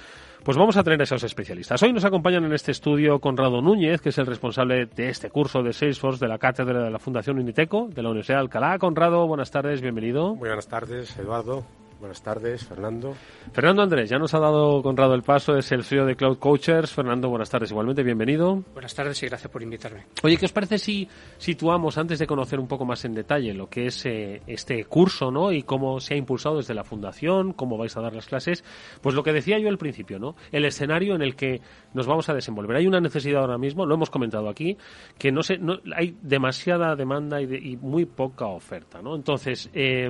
Pues vamos a tener a esos especialistas. Hoy nos acompañan en este estudio Conrado Núñez, que es el responsable de este curso de Salesforce de la cátedra de la Fundación Uniteco de la Universidad de Alcalá. Conrado, buenas tardes, bienvenido. Muy buenas tardes, Eduardo. Buenas tardes, Fernando. Fernando Andrés, ya nos ha dado Conrado el paso, es el CEO de Cloud Coachers. Fernando, buenas tardes, igualmente, bienvenido. Buenas tardes y gracias por invitarme. Oye, ¿qué os parece si situamos, antes de conocer un poco más en detalle lo que es eh, este curso, ¿no? Y cómo se ha impulsado desde la fundación, cómo vais a dar las clases, pues lo que decía yo al principio, ¿no? El escenario en el que nos vamos a desenvolver. Hay una necesidad ahora mismo, lo hemos comentado aquí, que no sé, no, hay demasiada demanda y, y muy poca oferta, ¿no? Entonces, eh,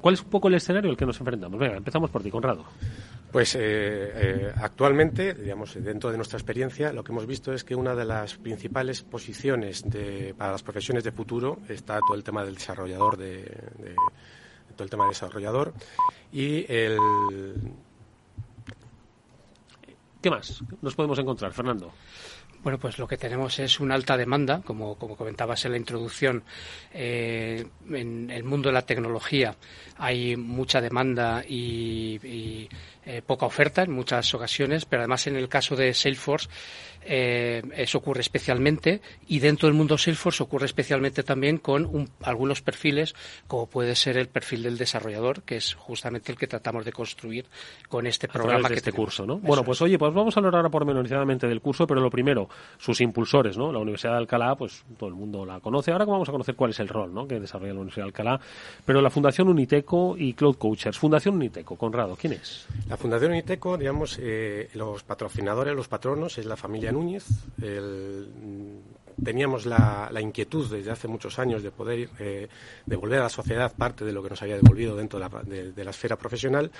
¿Cuál es un poco el escenario al que nos enfrentamos? Venga, empezamos por ti, Conrado. Pues eh, eh, actualmente, digamos, dentro de nuestra experiencia, lo que hemos visto es que una de las principales posiciones de, para las profesiones de futuro está todo el tema del desarrollador, de, de todo el tema del desarrollador y el. ¿Qué más nos podemos encontrar, Fernando? Bueno, pues lo que tenemos es una alta demanda, como, como comentabas en la introducción. Eh, en el mundo de la tecnología hay mucha demanda y, y eh, poca oferta en muchas ocasiones, pero además en el caso de Salesforce eh, eso ocurre especialmente y dentro del mundo Salesforce ocurre especialmente también con un, algunos perfiles como puede ser el perfil del desarrollador que es justamente el que tratamos de construir con este programa de que este tenemos. curso, ¿no? Eso Bueno, pues es. oye, pues vamos a hablar ahora pormenorizadamente del curso, pero lo primero, sus impulsores, ¿no? La Universidad de Alcalá, pues todo el mundo la conoce. Ahora vamos a conocer cuál es el rol, ¿no? Que desarrolla la Universidad de Alcalá, pero la Fundación Uniteco y Cloud Coachers. Fundación Uniteco, Conrado, ¿quién es? La Fundación Uniteco, digamos, eh, los patrocinadores, los patronos, es la familia Núñez. El- mm, teníamos la, la inquietud desde hace muchos años de poder eh, devolver a la sociedad parte de lo que nos había devolvido dentro de la, de- de la esfera profesional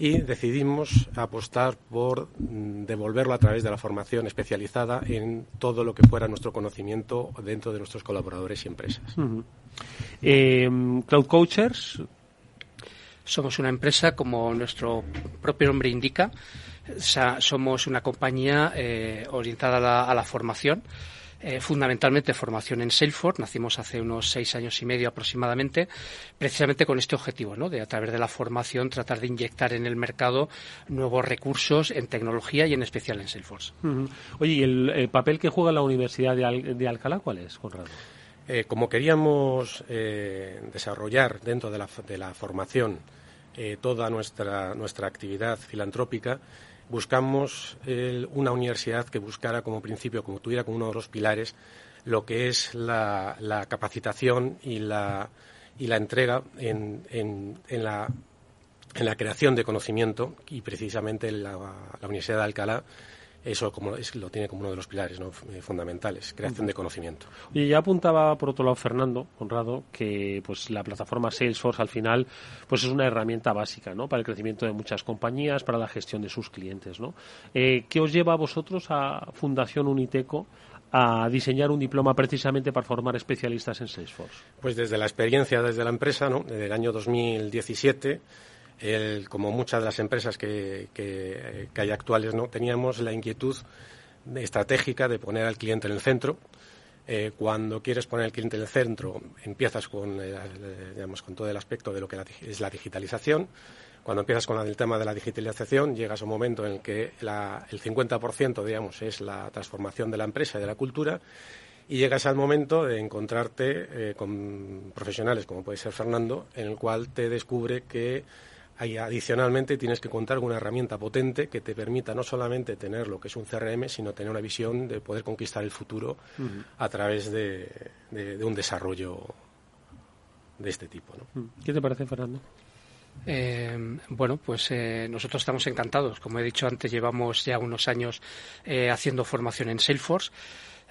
y decidimos apostar por mm, devolverlo a través de la formación especializada en todo lo que fuera nuestro conocimiento dentro de nuestros colaboradores y empresas. Eh, Cloud Coachers, Somos una empresa, como nuestro propio nombre indica, somos una compañía eh, orientada a la, a la formación, eh, fundamentalmente formación en Salesforce. Nacimos hace unos seis años y medio aproximadamente, precisamente con este objetivo, ¿no? de a través de la formación tratar de inyectar en el mercado nuevos recursos en tecnología y en especial en Salesforce. Oye, ¿y el, el papel que juega la Universidad de, Al- de Alcalá cuál es, Conrado? Eh, como queríamos eh, desarrollar dentro de la, de la formación eh, toda nuestra, nuestra actividad filantrópica, buscamos una universidad que buscara como principio, como tuviera como uno de los pilares, lo que es la, capacitación y la, entrega en la creación de conocimiento y precisamente la, la Universidad de Alcalá eso como es, lo tiene como uno de los pilares ¿no? Eh, fundamentales, creación de conocimiento. Y ya apuntaba por otro lado Fernando Conrado que pues la plataforma Salesforce al final pues es una herramienta básica ¿no? para el crecimiento de muchas compañías, para la gestión de sus clientes. ¿no? Eh, ¿Qué os lleva a vosotros a Fundación Uniteco a diseñar un diploma precisamente para formar especialistas en Salesforce? Pues desde la experiencia desde la empresa, ¿no? desde el año 2017, el- como muchas de las empresas que, que- que hay actuales, ¿no? teníamos la inquietud estratégica de poner al cliente en el centro. Eh, cuando quieres poner al cliente en el centro, empiezas con, eh, eh, digamos, con todo el aspecto de lo que la es la digitalización. Cuando empiezas con el tema de la digitalización, llegas a un momento en el que la- el 50% digamos, es la transformación de la empresa y de la cultura y llegas al momento de encontrarte eh, con profesionales como puede ser Fernando, en el cual te descubre que hay, adicionalmente tienes que contar con una herramienta potente que te permita no solamente tener lo que es un CRM, sino tener una visión de poder conquistar el futuro a través de, de- de un desarrollo de este tipo. ¿no? ¿Qué te parece, Fernando? Eh, bueno, pues eh, nosotros estamos encantados. Como he dicho antes, llevamos ya unos años eh, haciendo formación en Salesforce.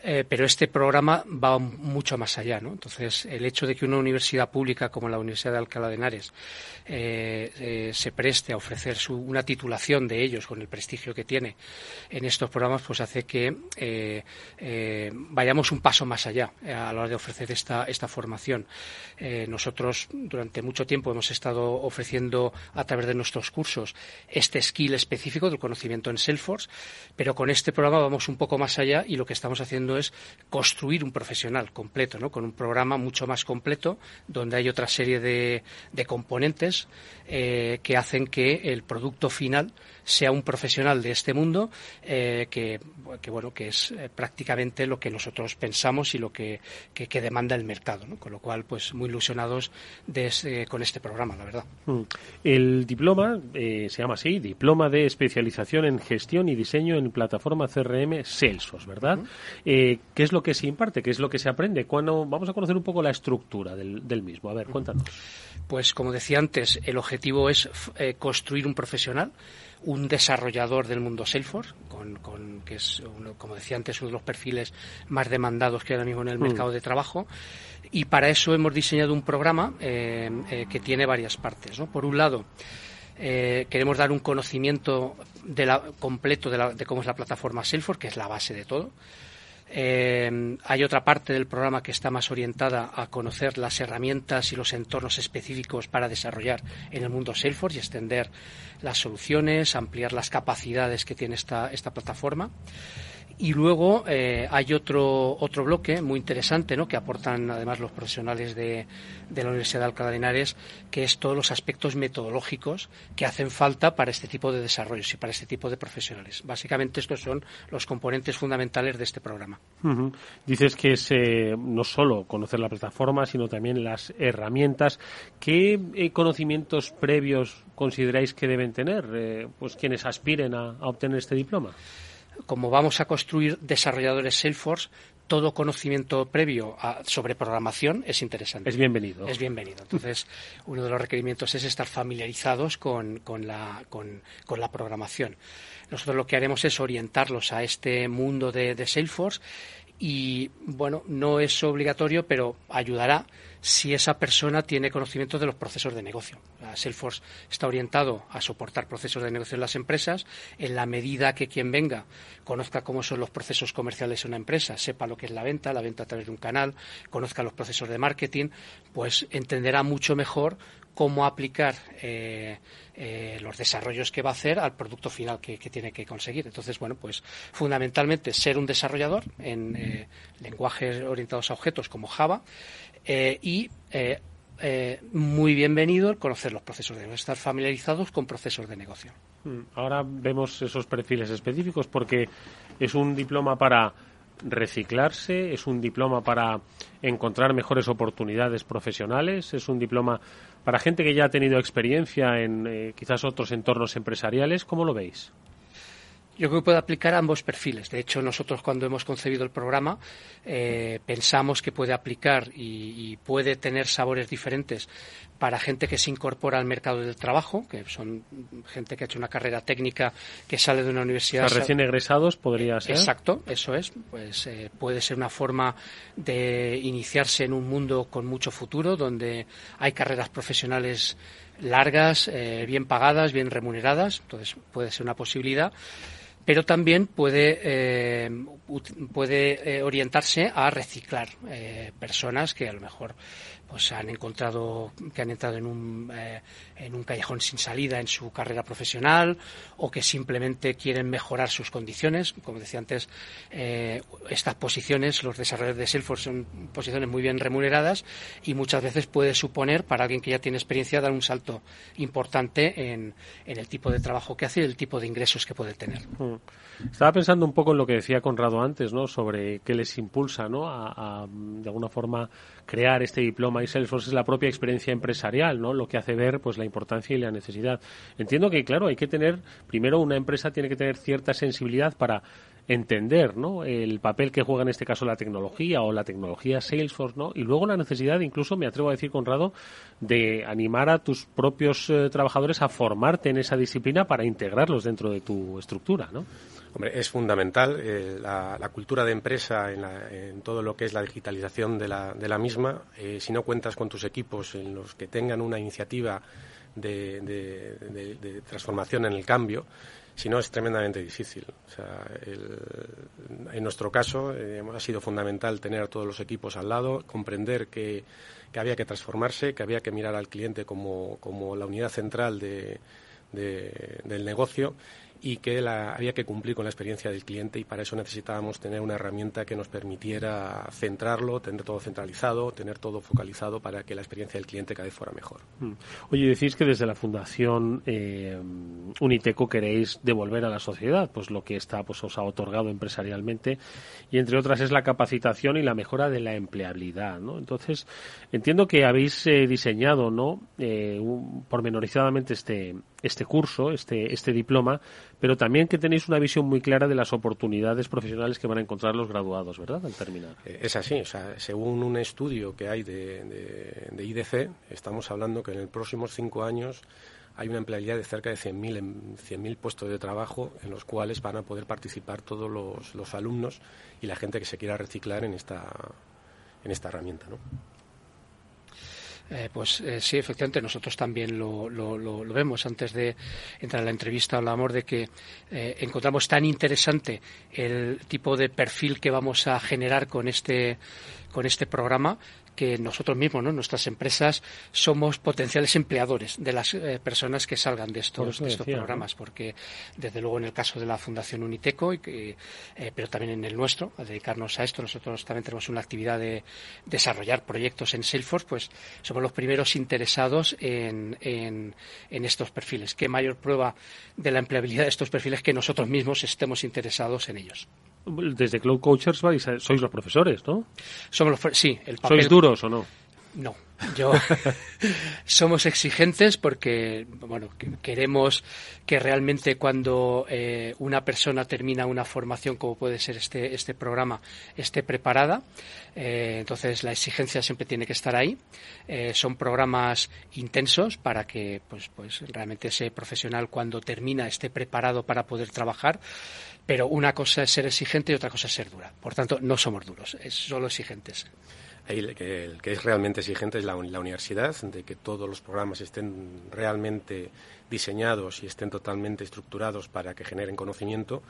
Eh, pero este programa va mucho más allá, ¿no? Entonces, el hecho de que una universidad pública como la Universidad de Alcalá de Henares eh, eh, se preste a ofrecer su, una titulación de ellos con el prestigio que tiene en estos programas, pues hace que vayamos un paso más allá a la hora de ofrecer esta, esta formación. Nosotros durante mucho tiempo hemos estado ofreciendo a través de nuestros cursos este skill específico del conocimiento en Salesforce, pero con este programa vamos un poco más allá y lo que estamos haciendo haciendo es construir un profesional completo, ¿no? con un programa mucho más completo, donde hay otra serie de, componentes eh, que hacen que el producto final sea un profesional de este mundo eh, que, bueno que es eh, prácticamente lo que nosotros pensamos y lo que, demanda el mercado con lo cual pues muy ilusionados con este programa la verdad mm. el diploma se llama así diploma de especialización en gestión y diseño en plataforma CRM Salesforce verdad qué es lo que se imparte? ¿Qué es lo que se aprende? Cuando vamos a conocer un poco la estructura del, mismo. A ver, cuéntanos. Pues como decía antes, el objetivo es eh, construir un profesional, un desarrollador del mundo Salesforce, con, que es, como decía antes, uno de los perfiles más demandados que ahora mismo en el mm. mercado de trabajo. Y para eso hemos diseñado un programa eh, eh, que tiene varias partes. Por un lado, queremos dar un conocimiento de la, completo de, de, cómo es la plataforma Salesforce, que es la base de todo. Eh, hay otra parte del programa que está más orientada a conocer las herramientas y los entornos específicos para desarrollar en el mundo Salesforce y extender las soluciones, ampliar las capacidades que tiene esta, esta plataforma. Y luego eh, hay otro, otro bloque muy interesante ¿no? que aportan además los profesionales de, de, la Universidad de Alcalá de Henares, que es todos los aspectos metodológicos que hacen falta para este tipo de desarrollos y para este tipo de profesionales. Básicamente estos son los componentes fundamentales de este programa. Dices que es eh, no solo conocer la plataforma, sino también las herramientas. ¿Qué eh, conocimientos previos consideráis que deben tener pues quienes aspiren a obtener este diploma? Como vamos a construir desarrolladores Salesforce, todo conocimiento previo sobre programación es interesante. Es bienvenido. Es bienvenido. Entonces, uno de los requerimientos es estar familiarizados con, la, programación. Nosotros lo que haremos es orientarlos a este mundo de, de Salesforce y, bueno, no es obligatorio, pero ayudará si esa persona tiene conocimiento de los procesos de negocio. Salesforce está orientado a soportar procesos de negocio en las empresas en la medida que quien venga conozca cómo son los procesos comerciales en una empresa, sepa lo que es la venta, la venta a través de un canal, conozca los procesos de marketing, pues entenderá mucho mejor cómo aplicar eh, eh, los desarrollos que va a hacer al producto final que, tiene que conseguir. Entonces, bueno, pues fundamentalmente ser un desarrollador en eh, lenguajes orientados a objetos como Java, y muy bienvenido el conocer los procesos de negocio, estar familiarizados con procesos de negocio. Mm, ahora vemos esos perfiles específicos porque es un diploma para reciclarse, es un diploma para encontrar mejores oportunidades profesionales, es un diploma para gente que ya ha tenido experiencia en quizás otros entornos empresariales. ¿Cómo lo veis? Yo creo que puede aplicar a ambos perfiles. De hecho, nosotros cuando hemos concebido el programa eh, pensamos que puede aplicar y, puede tener sabores diferentes para gente que se incorpora al mercado del trabajo, que son gente que ha hecho una carrera técnica que sale de una universidad. recién egresados podría ser. Exacto, eso es. Pues eh, puede ser una forma de iniciarse en un mundo con mucho futuro, donde hay carreras profesionales largas, eh, bien pagadas, bien remuneradas. Entonces puede ser una posibilidad pero también puede, eh, puede eh, orientarse a reciclar eh, personas que a lo mejor pues han encontrado que han entrado en un, eh, en un callejón sin salida en su carrera profesional o que simplemente quieren mejorar sus condiciones. Como decía antes, eh, estas posiciones, los desarrolladores de Salesforce son posiciones muy bien remuneradas y muchas veces puede suponer para alguien que ya tiene experiencia dar un salto importante en, en el tipo de trabajo que hace y el tipo de ingresos que puede tener. Mm. Estaba pensando un poco en lo que decía Conrado antes, ¿no? Sobre qué les impulsa, ¿no? A, de alguna forma crear este diploma y Salesforce es la propia experiencia empresarial, ¿no? Lo que hace ver, pues, la importancia y la necesidad. Entiendo que, claro, hay que tener, primero, una empresa tiene que tener cierta sensibilidad para entender ¿no? el papel que juega en este caso la tecnología o la tecnología Salesforce ¿no? y luego la necesidad incluso me atrevo a decir Conrado de animar a tus propios eh, trabajadores a formarte en esa disciplina para integrarlos dentro de tu estructura ¿no? Hombre, es fundamental eh, la, cultura de empresa en, todo lo que es la digitalización de la, la misma. Eh, si no cuentas con tus equipos en los que tengan una iniciativa de, transformación en el cambio, si no es tremendamente difícil. en nuestro caso eh, ha sido fundamental tener a todos los equipos al lado, comprender que, había que transformarse, que había que mirar al cliente como, la unidad central de, del negocio y que la, había que cumplir con la experiencia del cliente y para eso necesitábamos tener una herramienta que nos permitiera centrarlo, tener todo centralizado, tener todo focalizado para que la experiencia del cliente cada vez fuera mejor. Mm. Oye, decís que desde la Fundación eh, Uniteco queréis devolver a la sociedad pues lo que está pues os ha otorgado empresarialmente y entre otras es la capacitación y la mejora de la empleabilidad, ¿no? Entonces entiendo que habéis eh, diseñado, ¿no? Eh, pormenorizadamente este este curso, este, este diploma, pero también que tenéis una visión muy clara de las oportunidades profesionales que van a encontrar los graduados, ¿verdad? Al terminar. Eh, es así, o sea, según un estudio que hay de, IDC, estamos hablando que en los próximos cinco años hay una empleabilidad de cerca de 100.000 puestos de trabajo en los cuales van a poder participar todos los, los alumnos y la gente que se quiera reciclar en esta, en esta herramienta, ¿no? Eh, pues eh, sí, efectivamente, nosotros también lo, lo, vemos. Antes de entrar a la entrevista hablábamos de que eh, encontramos tan interesante el tipo de perfil que vamos a generar con este con este programa que nosotros mismos, ¿no? nuestras empresas, somos potenciales empleadores de las eh, personas que salgan de estos, estos programas, porque desde luego en el caso de la Fundación Uniteco, y que, eh, pero también en el nuestro, a dedicarnos a esto, nosotros también tenemos una actividad de desarrollar proyectos en Salesforce, pues somos los primeros interesados en, en, en estos perfiles. ¿Qué mayor prueba de la empleabilidad de estos perfiles que nosotros mismos estemos interesados en ellos? Desde Cloud Coachers sois los profesores, ¿no? Somos los, sí, el papel... ¿Sois duros o no? No, yo somos exigentes porque bueno queremos que realmente cuando eh, una persona termina una formación como puede ser este este programa esté preparada. Eh, entonces la exigencia siempre tiene que estar ahí. Eh, son programas intensos para que pues pues realmente ese profesional cuando termina esté preparado para poder trabajar. Pero una cosa es ser exigente y otra cosa es ser dura. Por tanto, no somos duros, es solo exigentes. El que, es realmente exigente es la, universidad, de que todos los programas estén realmente diseñados y estén totalmente estructurados para que generen conocimiento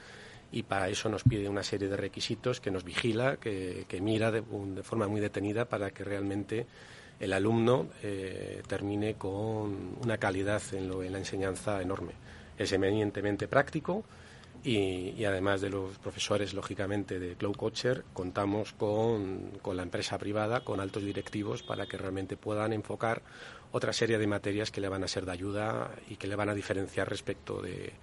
y para eso nos pide una serie de requisitos que nos vigila, que, mira de, forma muy detenida para que realmente el alumno eh, termine con una calidad en, en la enseñanza enorme. Es eminentemente práctico, y, además de los profesores, lógicamente, de Cloud Coacher, contamos con, la empresa privada, con altos directivos, para que realmente puedan enfocar otra serie de materias que le van a ser de ayuda y que le van a diferenciar respecto de,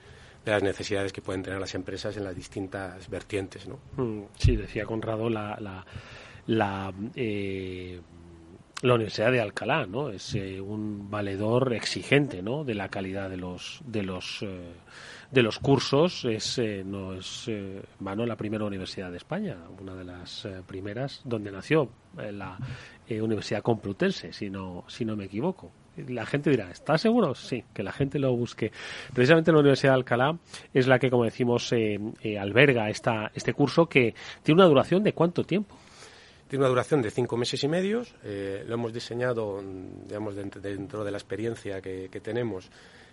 las necesidades que pueden tener las empresas en las distintas vertientes. ¿no? Mm, sí, decía Conrado, la, la, la eh, la Universidad de Alcalá, ¿no? Es eh, un valedor exigente, ¿no? De la calidad de los de los eh, de los cursos. Es eh, no es mano la primera universidad de España, una de las primeras donde nació la Universidad Complutense, si no si no me equivoco. La gente dirá, ¿está seguro? Sí, que la gente lo busque. Precisamente la Universidad de Alcalá es la que, como decimos, alberga esta, este curso que tiene una duración de cuánto tiempo. Tiene una duración de cinco meses y medio. Eh, lo hemos diseñado, digamos, dentro de la experiencia que, tenemos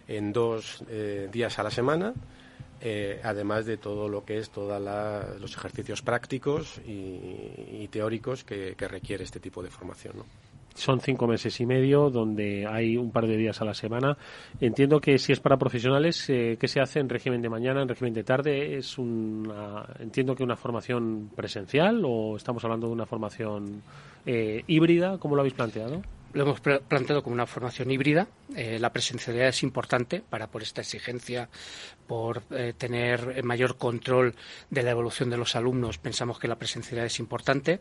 en dos eh, días a la semana. Eh, además de todo lo que es todos los ejercicios prácticos y, teóricos que, requiere este tipo de formación. son cinco meses y medio donde hay un par de días a la semana. Entiendo que si es para profesionales, eh, ¿qué se hace en régimen de mañana, en régimen de tarde? Es una, entiendo que una formación presencial o estamos hablando de una formación eh, híbrida, ¿cómo lo habéis planteado? Lo hemos planteado como una formación híbrida. Eh, la presencialidad es importante para por esta exigencia, por eh, tener mayor control de la evolución de los alumnos. Pensamos que la presencialidad es importante,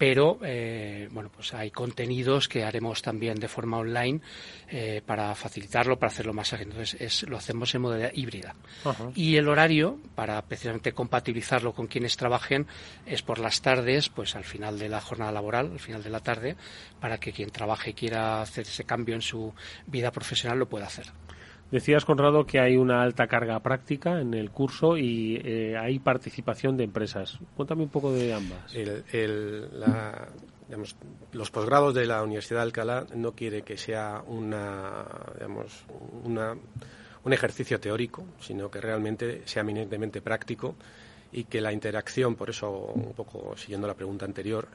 pero eh, bueno, pues hay contenidos que haremos también de forma online eh, para facilitarlo, para hacerlo más ágil. Entonces lo hacemos en modalidad híbrida. Y el horario, para precisamente compatibilizarlo con quienes trabajen, es por las tardes, pues al final de la jornada laboral, al final de la tarde, para que quien trabaje y quiera hacer ese cambio en su vida profesional lo pueda hacer. Decías, Conrado, que hay una alta carga práctica en el curso y eh, hay participación de empresas. Cuéntame un poco de ambas. los posgrados de la Universidad de Alcalá no quiere que sea una, un ejercicio teórico, sino que realmente sea eminentemente práctico y que la interacción, por eso un poco siguiendo la pregunta anterior,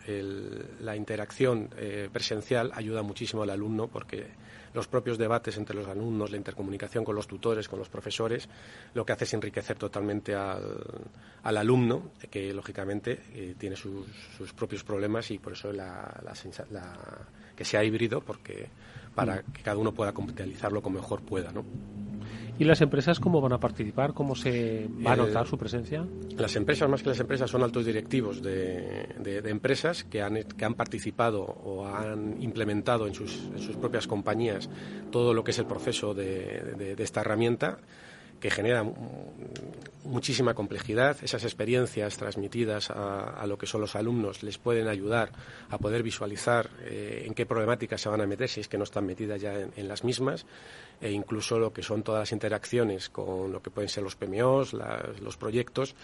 la interacción eh, presencial ayuda muchísimo al alumno porque los propios debates entre los alumnos, la intercomunicación con los tutores, con los profesores, lo que hace es enriquecer totalmente al, alumno, que lógicamente eh, tiene sus, propios problemas y por eso la, que sea híbrido, porque para que cada uno pueda capitalizarlo como mejor pueda, ¿no? ¿Y las empresas cómo van a participar? ¿Cómo se va a notar su presencia? Las empresas, más que las empresas, son altos directivos de, empresas que han, que han participado o han implementado en sus, en sus propias compañías todo lo que es el proceso de, esta herramienta que genera muchísima complejidad. Esas experiencias transmitidas a, lo que son los alumnos les pueden ayudar a poder visualizar eh, en qué problemáticas se van a meter si es que no están metidas ya en las mismas e incluso lo que son todas las interacciones con lo que pueden ser los PMOs, los proyectos,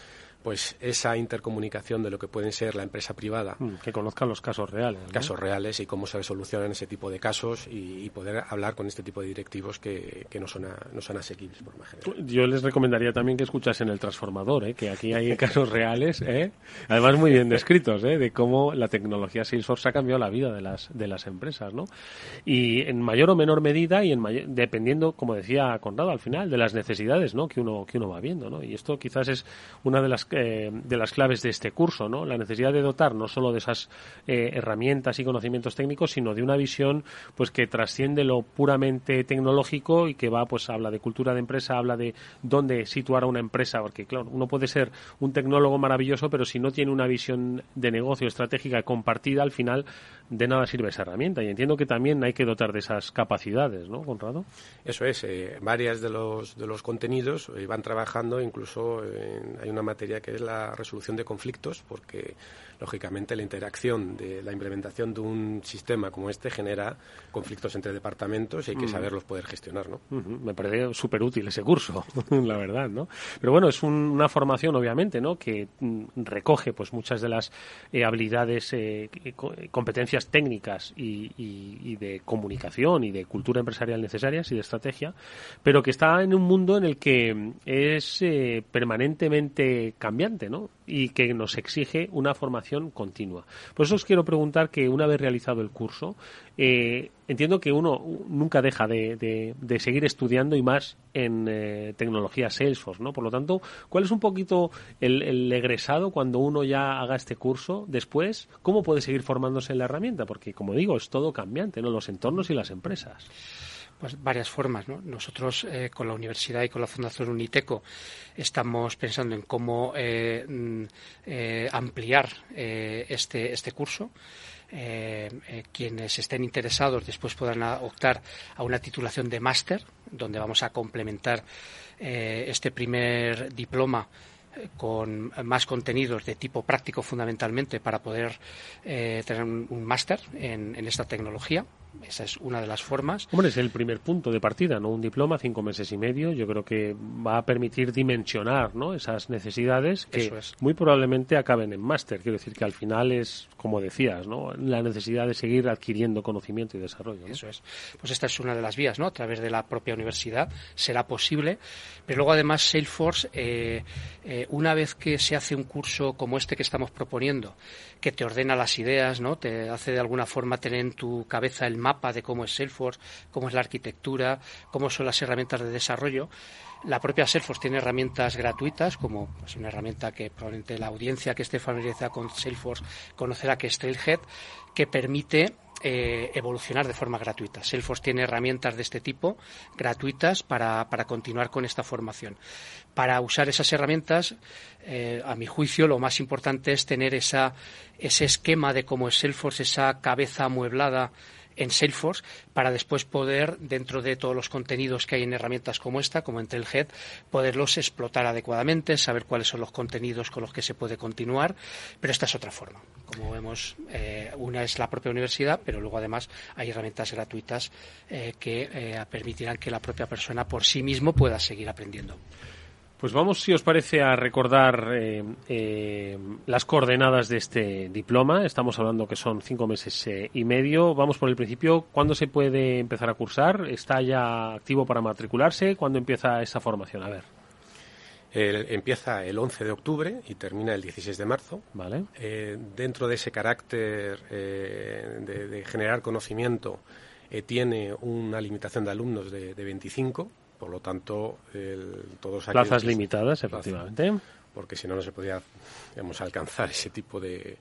pues esa intercomunicación de lo que pueden ser la empresa privada. Mm, que conozcan los casos reales. Casos reales y cómo se solucionan ese tipo de casos y, poder hablar con este tipo de directivos que, no, son no son asequibles por más Yo les recomendaría también que escuchasen el transformador, ¿eh? que aquí hay casos reales, ¿eh? además muy bien descritos, ¿eh? de cómo la tecnología Salesforce ha cambiado la vida de las, de las empresas. ¿no? Y en mayor o menor medida y en dependiendo, como decía Conrado al final, de las necesidades ¿no? que, uno, que uno va viendo. ¿no? Y esto quizás es una de las eh, de las claves de este curso, ¿no? La necesidad de dotar no solo de esas eh, herramientas y conocimientos técnicos, sino de una visión pues que trasciende lo puramente tecnológico y que va, pues habla de cultura de empresa, habla de dónde situar a una empresa, porque claro, uno puede ser un tecnólogo maravilloso, pero si no tiene una visión de negocio estratégica compartida, al final de nada sirve esa herramienta. Y entiendo que también hay que dotar de esas capacidades, ¿no, Conrado? Eso es. Eh, varias de los, de los contenidos van trabajando, incluso hay una materia que es la resolución de conflictos, porque lógicamente la interacción de la implementación de un sistema como este genera conflictos entre departamentos y hay que saberlos poder gestionar, ¿no? Me parece súper útil ese curso, la verdad, ¿no? Pero bueno, es una formación, obviamente, ¿no? Que mm, recoge, pues, muchas de las eh, habilidades, eh, competencias técnicas y, y, de comunicación y de cultura empresarial necesarias y de estrategia, pero que está en un mundo en el que es eh, permanentemente cambiante, ¿no? Y que nos exige una formación continua. Por eso os quiero preguntar que una vez realizado el curso, eh, entiendo que uno nunca deja de, seguir estudiando y más en eh, tecnología Salesforce, ¿no? Por lo tanto, ¿cuál es un poquito el, el, egresado cuando uno ya haga este curso después? ¿Cómo puede seguir formándose en la herramienta? Porque, como digo, es todo cambiante, ¿no? Los entornos y las empresas pues varias formas. ¿no? Nosotros eh, con la universidad y con la Fundación Uniteco estamos pensando en cómo eh, mm, eh, ampliar este, este curso. quienes estén interesados después podrán optar a una titulación de máster, donde vamos a complementar este primer diploma con más contenidos de tipo práctico fundamentalmente para poder tener un, máster en, esta tecnología esa es una de las formas. Hombre, es el primer punto de partida, ¿no? Un diploma, cinco meses y medio. Yo creo que va a permitir dimensionar, ¿no? Esas necesidades que muy probablemente acaben en máster. Quiero decir que al final es, como decías, ¿no? La necesidad de seguir adquiriendo conocimiento y desarrollo. Eso es. Pues esta es una de las vías, ¿no? A través de la propia universidad será posible. Pero luego, además, Salesforce, eh, eh, una vez que se hace un curso como este que estamos proponiendo, que te ordena las ideas, ¿no? Te hace de alguna forma tener en tu cabeza el mapa de cómo es Salesforce, cómo es la arquitectura, cómo son las herramientas de desarrollo. La propia Salesforce tiene herramientas gratuitas, como pues, una herramienta que probablemente la audiencia que esté familiarizada con Salesforce conocerá que es Trailhead, que permite eh, evolucionar de forma gratuita. Salesforce tiene herramientas de este tipo gratuitas para, continuar con esta formación. Para usar esas herramientas, eh, a mi juicio, lo más importante es tener esa, ese esquema de cómo es Salesforce, esa cabeza amueblada en Salesforce para después poder, dentro de todos los contenidos que hay en herramientas como esta, como en Trailhead, poderlos explotar adecuadamente, saber cuáles son los contenidos con los que se puede continuar, pero esta es otra forma. Como vemos, eh, una es la propia universidad, pero luego además hay herramientas gratuitas eh, que eh, permitirán que la propia persona por sí mismo pueda seguir aprendiendo. Pues vamos, si os parece, a recordar eh, eh, las coordenadas de este diploma. Estamos hablando que son cinco meses eh, y medio. Vamos por el principio. ¿Cuándo se puede empezar a cursar? ¿Está ya activo para matricularse? ¿Cuándo empieza esa formación? A ver. empieza el 11 de octubre y termina el 16 de marzo. Vale. Eh, dentro de ese carácter de, generar conocimiento, tiene una limitación de alumnos de, 25, por lo tanto, el, todos Plazas limitadas, efectivamente. porque si no, no se podía alcanzar ese tipo de,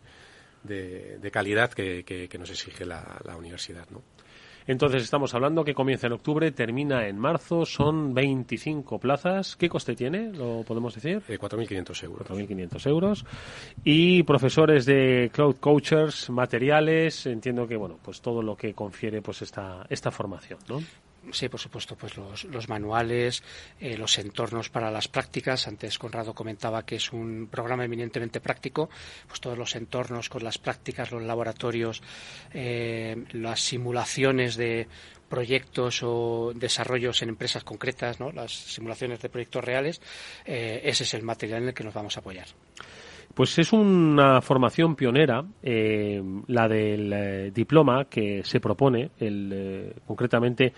de, calidad que, que, nos exige la, la universidad. ¿no? Entonces estamos hablando que comienza en octubre, termina en marzo, son 25 plazas. ¿Qué coste tiene? ¿Lo podemos decir? 4.500 eh, euros. 4.500 euros. Y profesores de Cloud Coachers, materiales, entiendo que, bueno, pues todo lo que confiere pues esta, esta formación, ¿no? Sí, por supuesto, pues los, manuales, eh, los entornos para las prácticas. Antes Conrado comentaba que es un programa eminentemente práctico, pues todos los entornos con las prácticas, los laboratorios, eh, las simulaciones de proyectos o desarrollos en empresas concretas, ¿no? las simulaciones de proyectos reales, eh, ese es el material en el que nos vamos a apoyar. Pues es una formación pionera, la del diploma que se propone, el, concretamente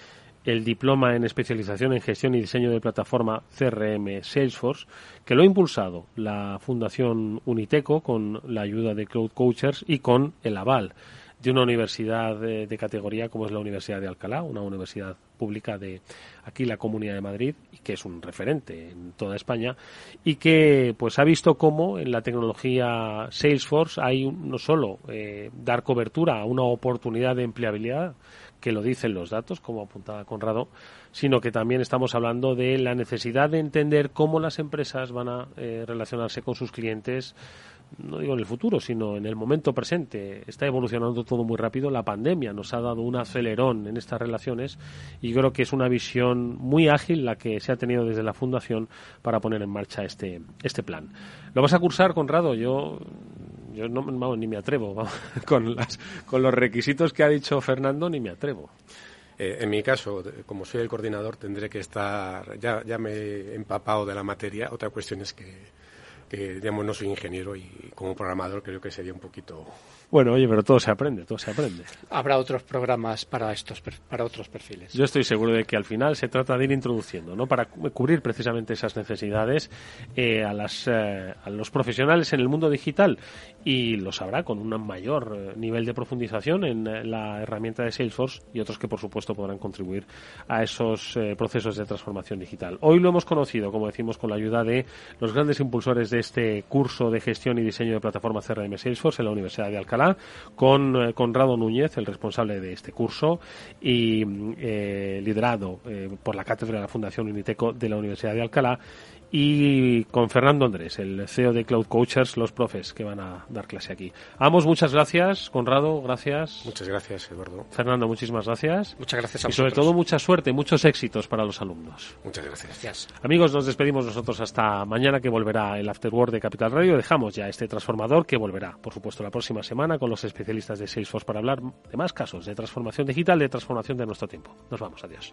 el diploma en especialización en gestión y diseño de plataforma CRM Salesforce, que lo ha impulsado la Fundación Uniteco con la ayuda de Cloud Coachers y con el aval de una universidad de, categoría como es la Universidad de Alcalá, una universidad pública de aquí la Comunidad de Madrid y que es un referente en toda España y que pues ha visto cómo en la tecnología Salesforce hay no solo eh, dar cobertura a una oportunidad de empleabilidad que lo dicen los datos, como apuntaba Conrado, sino que también estamos hablando de la necesidad de entender cómo las empresas van a eh, relacionarse con sus clientes, no digo en el futuro, sino en el momento presente. Está evolucionando todo muy rápido. La pandemia nos ha dado un acelerón en estas relaciones y creo que es una visión muy ágil la que se ha tenido desde la Fundación para poner en marcha este, este plan. ¿Lo vas a cursar, Conrado? Yo yo no, ni me atrevo. Con, las, con los requisitos que ha dicho Fernando, ni me atrevo. Eh, en mi caso, como soy el coordinador, tendré que estar. Ya, ya me he empapado de la materia. Otra cuestión es que, que digamos, no soy ingeniero y como programador creo que sería un poquito bueno, oye, pero todo se aprende, todo se aprende. Habrá otros programas para estos para otros perfiles. Yo estoy seguro de que al final se trata de ir introduciendo, ¿no? Para cubrir precisamente esas necesidades eh, a las eh, a los profesionales en el mundo digital y lo sabrá con un mayor eh, nivel de profundización en la herramienta de Salesforce y otros que por supuesto podrán contribuir a esos procesos de transformación digital. Hoy lo hemos conocido, como decimos, con la ayuda de los grandes impulsores de este curso de gestión y diseño de plataforma CRM Salesforce en la Universidad de Alcalá con eh, Conrado Núñez, el responsable de este curso, y eh, liderado eh, por la cátedra de la Fundación Uniteco de la Universidad de Alcalá, y con Fernando Andrés, el CEO de Cloud Coachers, los profes que van a dar clase aquí. Ambos, muchas gracias. Conrado, gracias. Muchas gracias, Eduardo. Fernando, muchísimas gracias. Muchas gracias a Y sobre todo, mucha suerte, muchos éxitos para los alumnos. Muchas gracias. Amigos, nos despedimos nosotros hasta mañana que volverá el Afterword de Capital Radio. Dejamos ya este transformador que volverá, por supuesto, la próxima semana con los especialistas de Salesforce para hablar de más casos de transformación digital, de transformación de nuestro tiempo. Nos vamos, adiós.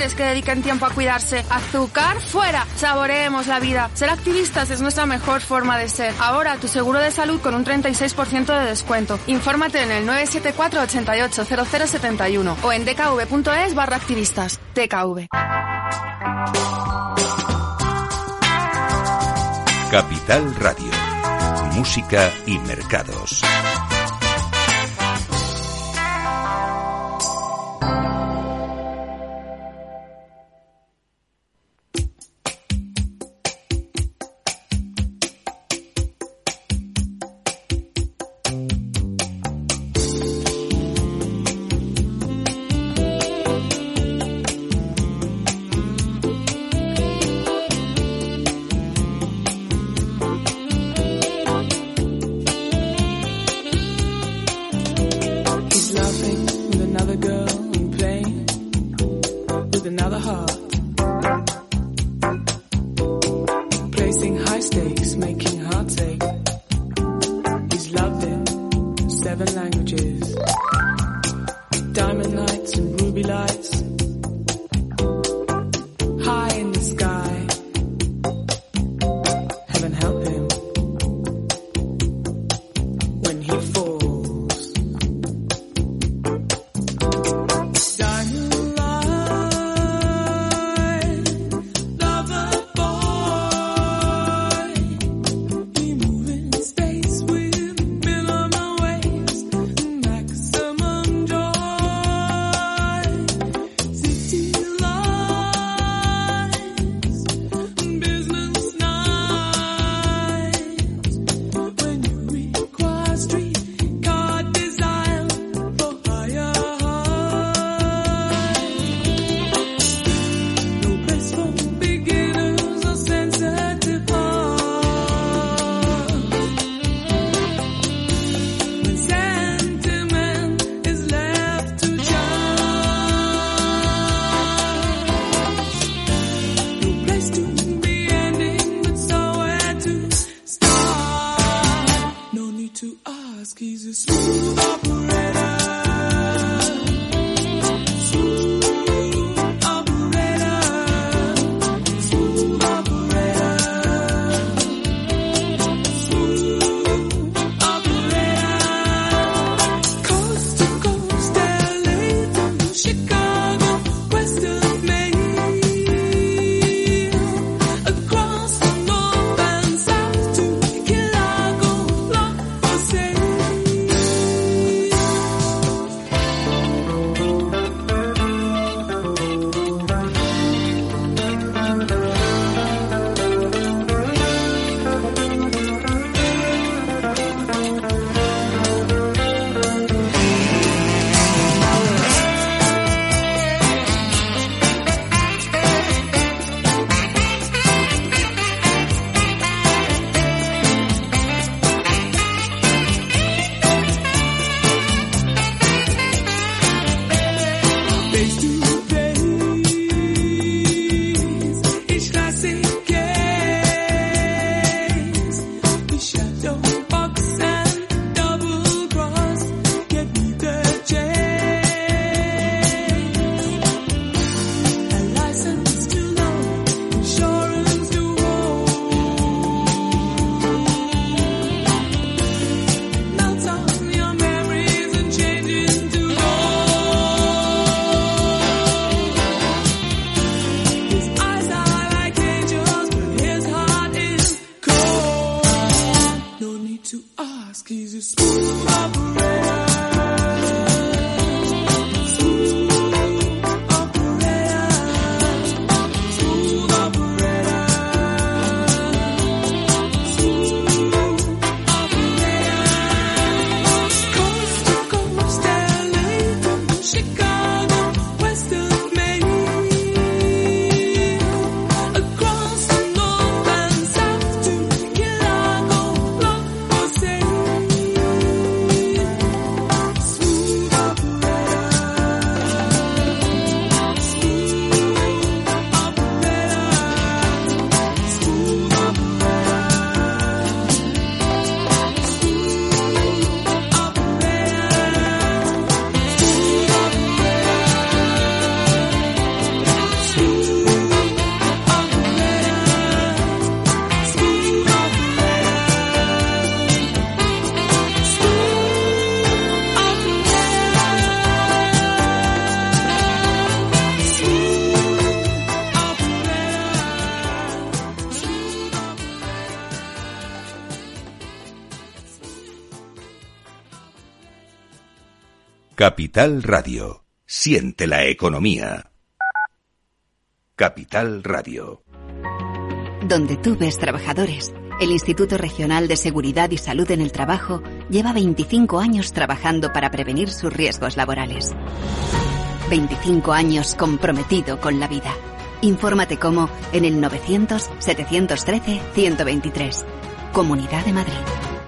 que dediquen tiempo a cuidarse. Azúcar, fuera. Saboreemos la vida. Ser activistas es nuestra mejor forma de ser. Ahora tu seguro de salud con un 36% de descuento. Infórmate en el 974 88 0071 o en dkv.es barra activistas. DKV. Capital Radio. Música y mercados. Capital Radio. Siente la economía. Capital Radio. Donde tú ves trabajadores, el Instituto Regional de Seguridad y Salud en el Trabajo lleva 25 años trabajando para prevenir sus riesgos laborales. 25 años comprometido con la vida. Infórmate cómo en el 900-713-123. Comunidad de Madrid.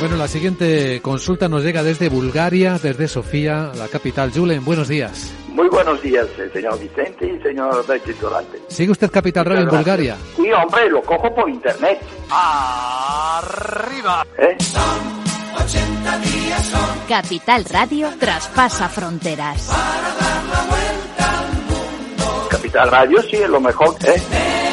Bueno, la siguiente consulta nos llega desde Bulgaria, desde Sofía, la capital. Julen, buenos días. Muy buenos días, eh, señor Vicente y señor Durante. ¿Sigue usted Capital Radio en Bulgaria? Sí, hombre, lo cojo por internet. ¡Arriba! ¿Eh? Capital Radio traspasa fronteras. Capital Radio sí es lo mejor, ¿eh?